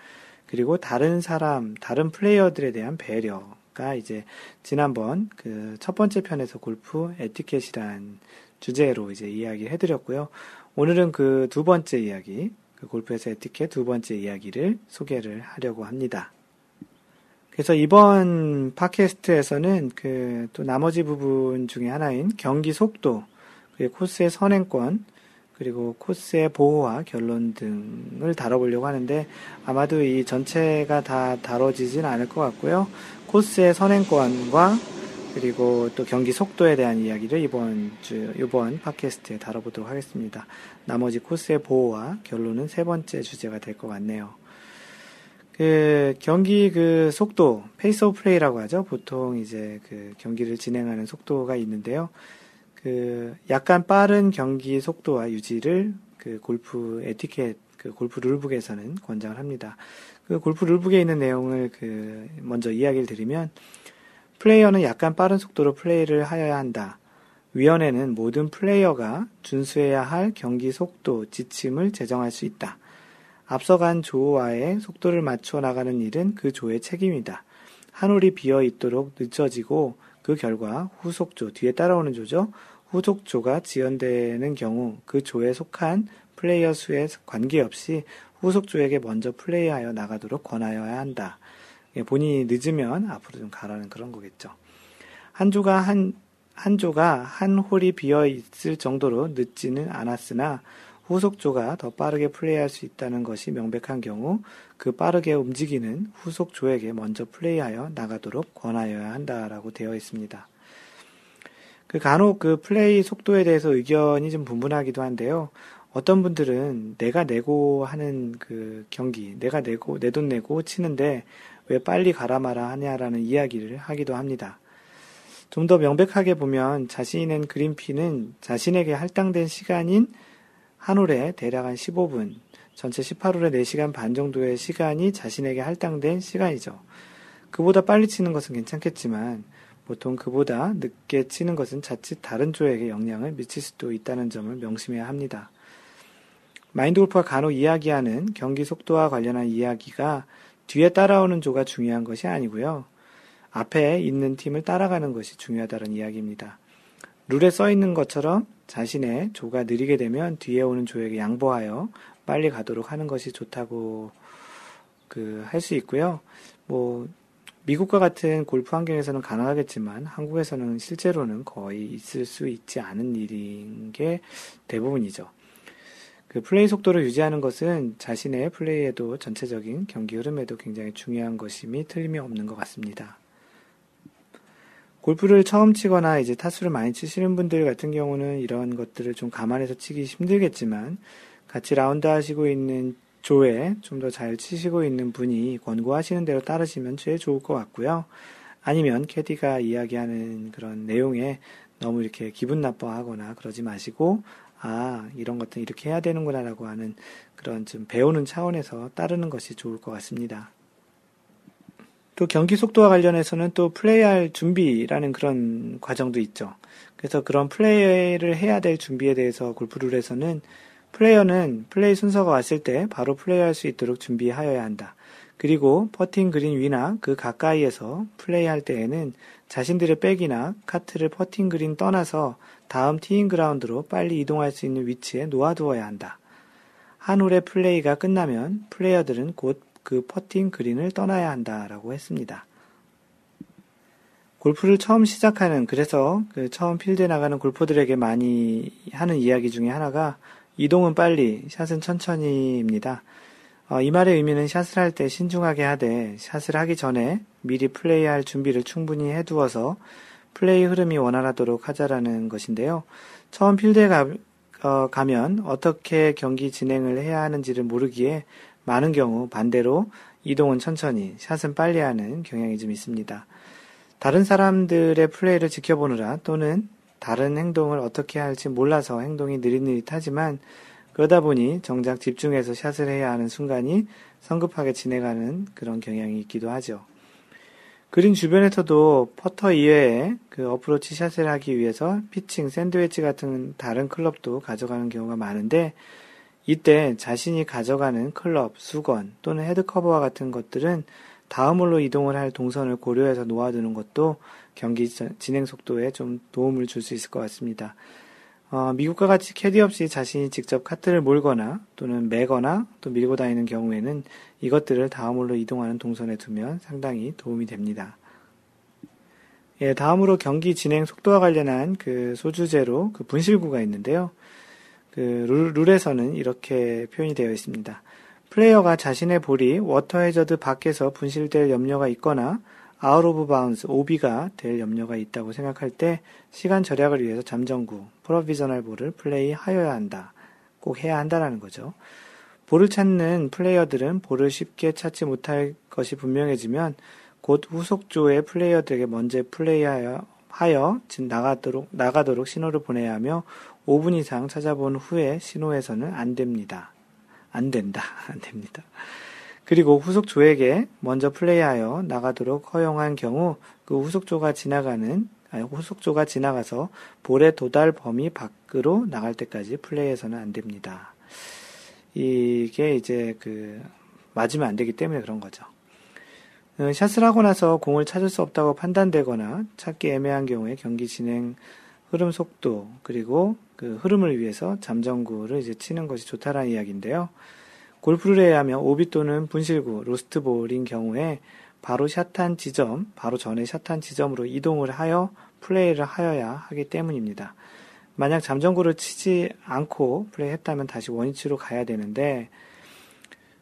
그리고 다른 사람, 다른 플레이어들에 대한 배려가 이제 지난번 그 첫 번째 편에서 골프 에티켓이란 주제로 이제 이야기 해드렸고요. 오늘은 그 두 번째 이야기, 그 골프에서 에티켓 두 번째 이야기를 소개를 하려고 합니다. 그래서 이번 팟캐스트에서는 그 또 나머지 부분 중에 하나인 경기 속도, 코스의 선행권, 그리고 코스의 보호와 결론 등을 다뤄보려고 하는데 아마도 이 전체가 다 다뤄지진 않을 것 같고요. 코스의 선행권과 그리고 또 경기 속도에 대한 이야기를 이번 주, 이번 팟캐스트에 다뤄보도록 하겠습니다. 나머지 코스의 보호와 결론은 세 번째 주제가 될 것 같네요. 그 경기 그 속도, pace of play라고 하죠. 보통 이제 그 경기를 진행하는 속도가 있는데요. 그 약간 빠른 경기 속도와 유지를 그 골프 에티켓, 그 골프 룰북에서는 권장을 합니다. 그 골프 룰북에 있는 내용을 그 먼저 이야기를 드리면 플레이어는 약간 빠른 속도로 플레이를 하여야 한다. 위원회는 모든 플레이어가 준수해야 할 경기 속도 지침을 제정할 수 있다. 앞서간 조와의 속도를 맞춰 나가는 일은 그 조의 책임이다. 한 홀이 비어 있도록 늦춰지고 그 결과 후속조, 뒤에 따라오는 조죠. 후속조가 지연되는 경우 그 조에 속한 플레이어 수에 관계없이 후속조에게 먼저 플레이하여 나가도록 권하여야 한다. 예, 본인이 늦으면 앞으로 좀 가라는 그런 거겠죠. 한 조가 한, 한 조가 한 홀이 비어 있을 정도로 늦지는 않았으나 후속조가 더 빠르게 플레이할 수 있다는 것이 명백한 경우 그 빠르게 움직이는 후속조에게 먼저 플레이하여 나가도록 권하여야 한다라고 되어 있습니다. 그 간혹 그 플레이 속도에 대해서 의견이 좀 분분하기도 한데요. 어떤 분들은 내가 내고 하는 그 경기, 내가 내고, 내 돈 내고 치는데 왜 빨리 가라 마라 하냐라는 이야기를 하기도 합니다. 좀 더 명백하게 보면 자신이 낸 그린피는 자신에게 할당된 시간인 한 홀에 대략 한 15분, 전체 18홀에 4시간 반 정도의 시간이 자신에게 할당된 시간이죠. 그보다 빨리 치는 것은 괜찮겠지만 보통 그보다 늦게 치는 것은 자칫 다른 조에게 영향을 미칠 수도 있다는 점을 명심해야 합니다. 마인드 골프가 간혹 이야기하는 경기 속도와 관련한 이야기가 뒤에 따라오는 조가 중요한 것이 아니고요. 앞에 있는 팀을 따라가는 것이 중요하다는 이야기입니다. 룰에 써 있는 것처럼 자신의 조가 느리게 되면 뒤에 오는 조에게 양보하여 빨리 가도록 하는 것이 좋다고 그 할 수 있고요. 뭐 미국과 같은 골프 환경에서는 가능하겠지만 한국에서는 실제로는 거의 있을 수 있지 않은 일인 게 대부분이죠. 그 플레이 속도를 유지하는 것은 자신의 플레이에도 전체적인 경기 흐름에도 굉장히 중요한 것임이 틀림이 없는 것 같습니다. 골프를 처음 치거나 이제 타수를 많이 치시는 분들 같은 경우는 이런 것들을 좀 감안해서 치기 힘들겠지만 같이 라운드 하시고 있는 조에 좀 더 잘 치시고 있는 분이 권고하시는 대로 따르시면 제일 좋을 것 같고요. 아니면 캐디가 이야기하는 그런 내용에 너무 이렇게 기분 나빠하거나 그러지 마시고 아, 이런 것들 이렇게 해야 되는구나라고 하는 그런 좀 배우는 차원에서 따르는 것이 좋을 것 같습니다. 또 경기 속도와 관련해서는 또 플레이할 준비라는 그런 과정도 있죠. 그래서 그런 플레이를 해야 될 준비에 대해서 골프룰에서는 플레이어는 플레이 순서가 왔을 때 바로 플레이할 수 있도록 준비하여야 한다. 그리고 퍼팅 그린 위나 그 가까이에서 플레이할 때에는 자신들의 백이나 카트를 퍼팅 그린 떠나서 다음 티잉 그라운드로 빨리 이동할 수 있는 위치에 놓아두어야 한다. 한 홀의 플레이가 끝나면 플레이어들은 곧 그 퍼팅 그린을 떠나야 한다라고 했습니다. 골프를 처음 시작하는 그래서 그 처음 필드에 나가는 골퍼들에게 많이 하는 이야기 중에 하나가 이동은 빨리, 샷은 천천히입니다. 어, 이 말의 의미는 샷을 할 때 신중하게 하되 샷을 하기 전에 미리 플레이할 준비를 충분히 해두어서 플레이 흐름이 원활하도록 하자라는 것인데요. 처음 필드에 가, 어, 가면 어떻게 경기 진행을 해야 하는지를 모르기에 많은 경우 반대로 이동은 천천히, 샷은 빨리 하는 경향이 좀 있습니다. 다른 사람들의 플레이를 지켜보느라 또는 다른 행동을 어떻게 할지 몰라서 행동이 느릿느릿하지만 그러다 보니 정작 집중해서 샷을 해야 하는 순간이 성급하게 진행하는 그런 경향이 있기도 하죠. 그린 주변에서도 퍼터 이외에 그 어프로치 샷을 하기 위해서 피칭, 샌드위치 같은 다른 클럽도 가져가는 경우가 많은데 이때 자신이 가져가는 클럽, 수건 또는 헤드커버와 같은 것들은 다음 홀로 이동을 할 동선을 고려해서 놓아두는 것도 경기 진행 속도에 좀 도움을 줄 수 있을 것 같습니다. 어, 미국과 같이 캐디 없이 자신이 직접 카트를 몰거나 또는 매거나 또 밀고 다니는 경우에는 이것들을 다음으로 이동하는 동선에 두면 상당히 도움이 됩니다. 예, 다음으로 경기 진행 속도와 관련한 그 소주제로 그 분실구가 있는데요. 그 룰, 룰에서는 이렇게 표현이 되어 있습니다. 플레이어가 자신의 볼이 워터 해저드 밖에서 분실될 염려가 있거나 out of bounds 오비가 될 염려가 있다고 생각할 때 시간 절약을 위해서 잠정구 provisional ball을 플레이하여야 한다. 꼭 해야 한다라는 거죠. 볼을 찾는 플레이어들은 볼을 쉽게 찾지 못할 것이 분명해지면 곧 후속조의 플레이어들에게 먼저 플레이하여 하여 나가도록 나가도록 신호를 보내야 하며 5분 이상 찾아본 후에 신호에서는 안 됩니다. 안 된다. *laughs* 안 됩니다. 그리고 후속조에게 먼저 플레이하여 나가도록 허용한 경우 그 후속조가 지나가는 아니, 후속조가 지나가서 볼의 도달 범위 밖으로 나갈 때까지 플레이해서는 안 됩니다. 이게 이제 그 맞으면 안 되기 때문에 그런 거죠. 어, 샷을 하고 나서 공을 찾을 수 없다고 판단되거나 찾기 애매한 경우에 경기 진행 흐름 속도 그리고 그 흐름을 위해서 잠정구를 이제 치는 것이 좋다라는 이야기인데요. 골프를 해야 하면 오비 또는 분실구, 로스트볼인 경우에 바로 샷한 지점, 바로 전에 샷한 지점으로 이동을 하여 플레이를 하여야 하기 때문입니다. 만약 잠정구를 치지 않고 플레이했다면 다시 원위치로 가야 되는데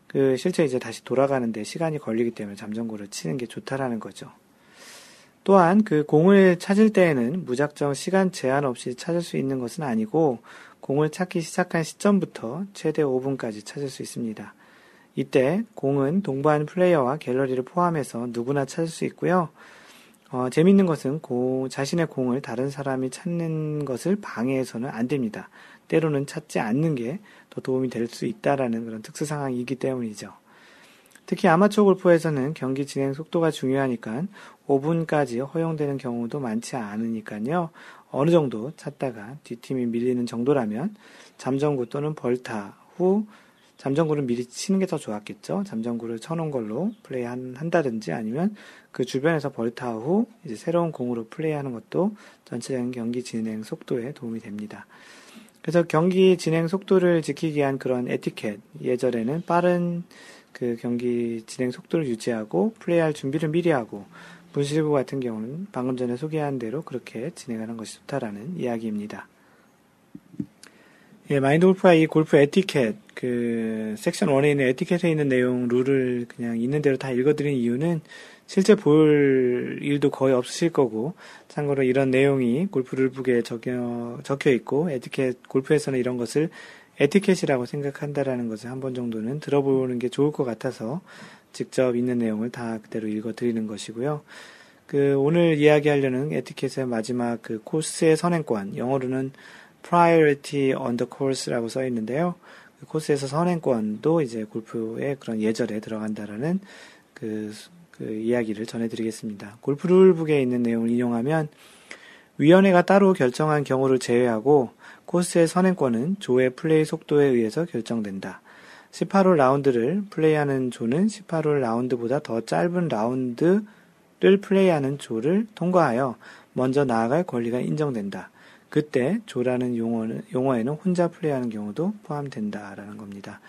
그 실제 이제 다시 돌아가는데 시간이 걸리기 때문에 잠정구를 치는 게 좋다라는 거죠. 또한 그 공을 찾을 때에는 무작정 시간 제한 없이 찾을 수 있는 것은 아니고 공을 찾기 시작한 시점부터 최대 5분까지 찾을 수 있습니다. 이때 공은 동반 플레이어와 갤러리를 포함해서 누구나 찾을 수 있고요. 어, 재밌는 것은 고, 자신의 공을 다른 사람이 찾는 것을 방해해서는 안 됩니다. 때로는 찾지 않는 게 더 도움이 될 수 있다라는 그런 특수 상황이기 때문이죠. 특히 아마추어 골프에서는 경기 진행 속도가 중요하니까 5분까지 허용되는 경우도 많지 않으니까요. 어느 정도 찾다가 뒷팀이 밀리는 정도라면 잠정구 또는 벌타 후 잠정구를 미리 치는 게 더 좋았겠죠. 잠정구를 쳐놓은 걸로 플레이 한다든지 아니면 그 주변에서 벌타 후 이제 새로운 공으로 플레이하는 것도 전체적인 경기 진행 속도에 도움이 됩니다. 그래서 경기 진행 속도를 지키기 위한 그런 에티켓 예전에는 빠른 그 경기 진행 속도를 유지하고 플레이할 준비를 미리 하고 분실구 같은 경우는 방금 전에 소개한 대로 그렇게 진행하는 것이 좋다라는 이야기입니다. 예, 마인드 골프가 이 골프 에티켓, 그, 섹션 1에 있는 에티켓에 있는 내용, 룰을 그냥 있는 대로 다 읽어드린 이유는 실제 볼 일도 거의 없으실 거고, 참고로 이런 내용이 골프 룰북에 적혀, 적혀 있고, 에티켓, 골프에서는 이런 것을 에티켓이라고 생각한다라는 것을 한 번 정도는 들어보는 게 좋을 것 같아서 직접 있는 내용을 다 그대로 읽어 드리는 것이고요. 그 오늘 이야기하려는 에티켓의 마지막 그 코스의 선행권, 영어로는 priority on the course라고 써 있는데요. 그 코스에서 선행권도 이제 골프의 그런 예절에 들어간다라는 그, 그 이야기를 전해드리겠습니다. 골프 룰북에 있는 내용을 인용하면 위원회가 따로 결정한 경우를 제외하고 코스의 선행권은 조의 플레이 속도에 의해서 결정된다. 18홀 라운드를 플레이하는 조는 18홀 라운드보다 더 짧은 라운드를 플레이하는 조를 통과하여 먼저 나아갈 권리가 인정된다. 그때 조라는 용어는, 용어에는 혼자 플레이하는 경우도 포함된다라는 겁니다.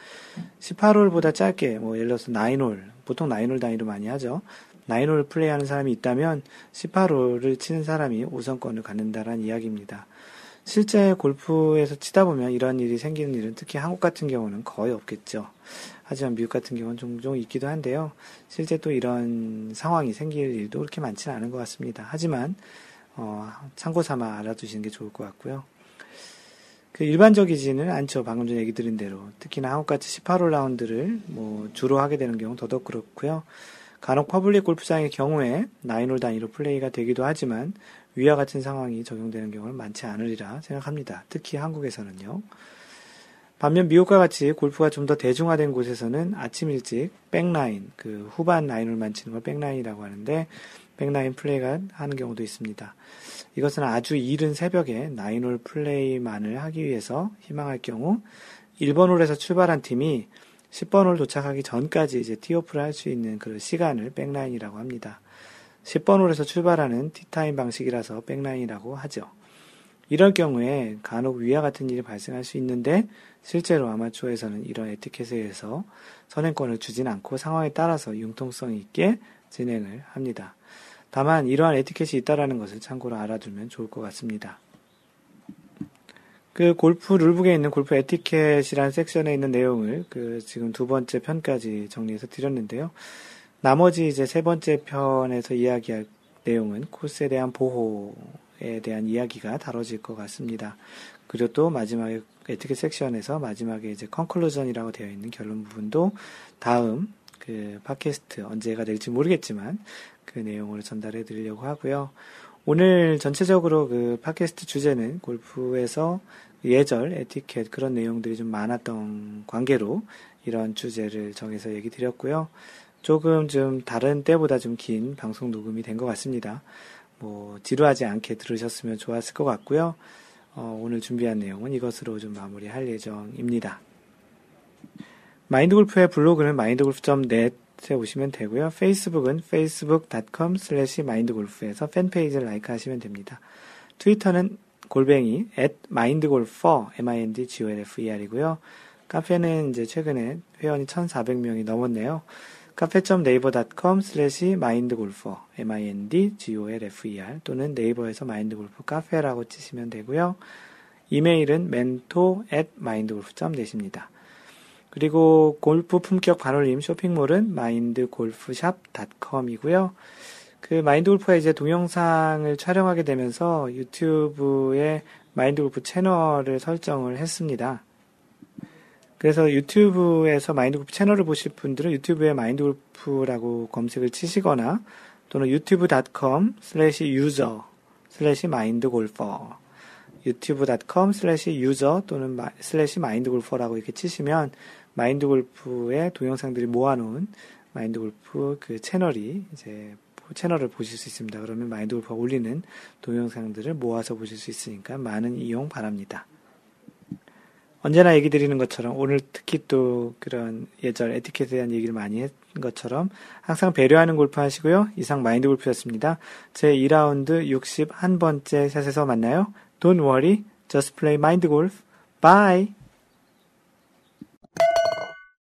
18홀보다 짧게, 뭐 예를 들어서 9홀, 보통 9홀 단위로 많이 하죠. 9홀 플레이하는 사람이 있다면 18홀을 치는 사람이 우선권을 갖는다라는 이야기입니다. 실제 골프에서 치다 보면 이런 일이 생기는 일은 특히 한국 같은 경우는 거의 없겠죠. 하지만 미국 같은 경우는 종종 있기도 한데요. 실제 또 이런 상황이 생길 일도 그렇게 많지는 않은 것 같습니다. 하지만 어, 참고 삼아 알아두시는 게 좋을 것 같고요. 그 일반적이지는 않죠. 방금 전에 얘기 드린 대로. 특히나 한국같이 18홀 라운드를 뭐 주로 하게 되는 경우 더더욱 그렇고요. 간혹 퍼블릭 골프장의 경우에 9홀 단위로 플레이가 되기도 하지만 위와 같은 상황이 적용되는 경우는 많지 않으리라 생각합니다. 특히 한국에서는요. 반면 미국과 같이 골프가 좀 더 대중화된 곳에서는 아침 일찍 back nine, 그 후반 nine을만 치는 걸 back nine이라고 하는데 back nine 플레이가 하는 경우도 있습니다. 이것은 아주 이른 새벽에 nine hole 플레이만을 하기 위해서 희망할 경우 1번 홀에서 출발한 팀이 10번 홀 도착하기 전까지 이제 티오프를 할 수 있는 그 시간을 back nine이라고 합니다. 10번 홀에서 출발하는 티타임 방식이라서 back nine이라고 하죠. 이럴 경우에 간혹 위와 같은 일이 발생할 수 있는데 실제로 아마추어에서는 이런 에티켓에 의해서 선행권을 주진 않고 상황에 따라서 융통성 있게 진행을 합니다. 다만 이러한 에티켓이 있다라는 것을 참고로 알아두면 좋을 것 같습니다. 그 골프 룰북에 있는 골프 에티켓이라는 섹션에 있는 내용을 그 지금 두 번째 편까지 정리해서 드렸는데요. 나머지 이제 세 번째 편에서 이야기할 내용은 코스에 대한 보호에 대한 이야기가 다뤄질 것 같습니다. 그리고 또 마지막에 에티켓 섹션에서 마지막에 이제 conclusion이라고 되어 있는 결론 부분도 다음 그 팟캐스트 언제가 될지 모르겠지만 그 내용을 전달해 드리려고 하고요. 오늘 전체적으로 그 팟캐스트 주제는 골프에서 예절, 에티켓 그런 내용들이 좀 많았던 관계로 이런 주제를 정해서 얘기 드렸고요. 조금 좀 다른 때보다 좀 긴 방송 녹음이 된 것 같습니다. 뭐 지루하지 않게 들으셨으면 좋았을 것 같고요. 어, 오늘 준비한 내용은 이것으로 좀 마무리할 예정입니다. 마인드골프의 블로그는 마인드골프.net 에 오시면 되고요. 페이스북은 facebook.com slash mindgolf에서 팬페이지를 라이크 하시면 됩니다. 트위터는 골뱅이 at mindgolfer, m-i-n-d-g-o-l-f-e-r이고요. 카페는 이제 최근에 회원이 1,400명이 넘었네요. 카페.naver.com slash mindgolfer, m-i-n-d-g-o-l-f-e-r 또는 네이버에서 마인드골프 카페라고 치시면 되고요. 이메일은 mentor at mindgolf.net입니다. 그리고 골프 품격 반올림 쇼핑몰은 마인드골프샵.com이고요. 그 마인드골프가 이제 동영상을 촬영하게 되면서 유튜브에 마인드골프 채널을 설정을 했습니다. 그래서 유튜브에서 마인드골프 채널을 보실 분들은 유튜브에 마인드골프라고 검색을 치시거나 또는 유튜브.com slash user slash 마인드골퍼 유튜브.com slash user 또는 slash 마인드골퍼라고 이렇게 치시면 마인드 골프의 동영상들이 모아놓은 마인드 골프 그 채널이 이제 채널을 보실 수 있습니다. 그러면 마인드 골프가 올리는 동영상들을 모아서 보실 수 있으니까 많은 이용 바랍니다. 언제나 얘기 드리는 것처럼 오늘 특히 또 그런 예절 에티켓에 대한 얘기를 많이 했 것처럼 항상 배려하는 골프 하시고요. 이상 마인드 골프였습니다. 제 2라운드 61번째 샷에서 만나요. Don't worry, just play mind golf. Bye!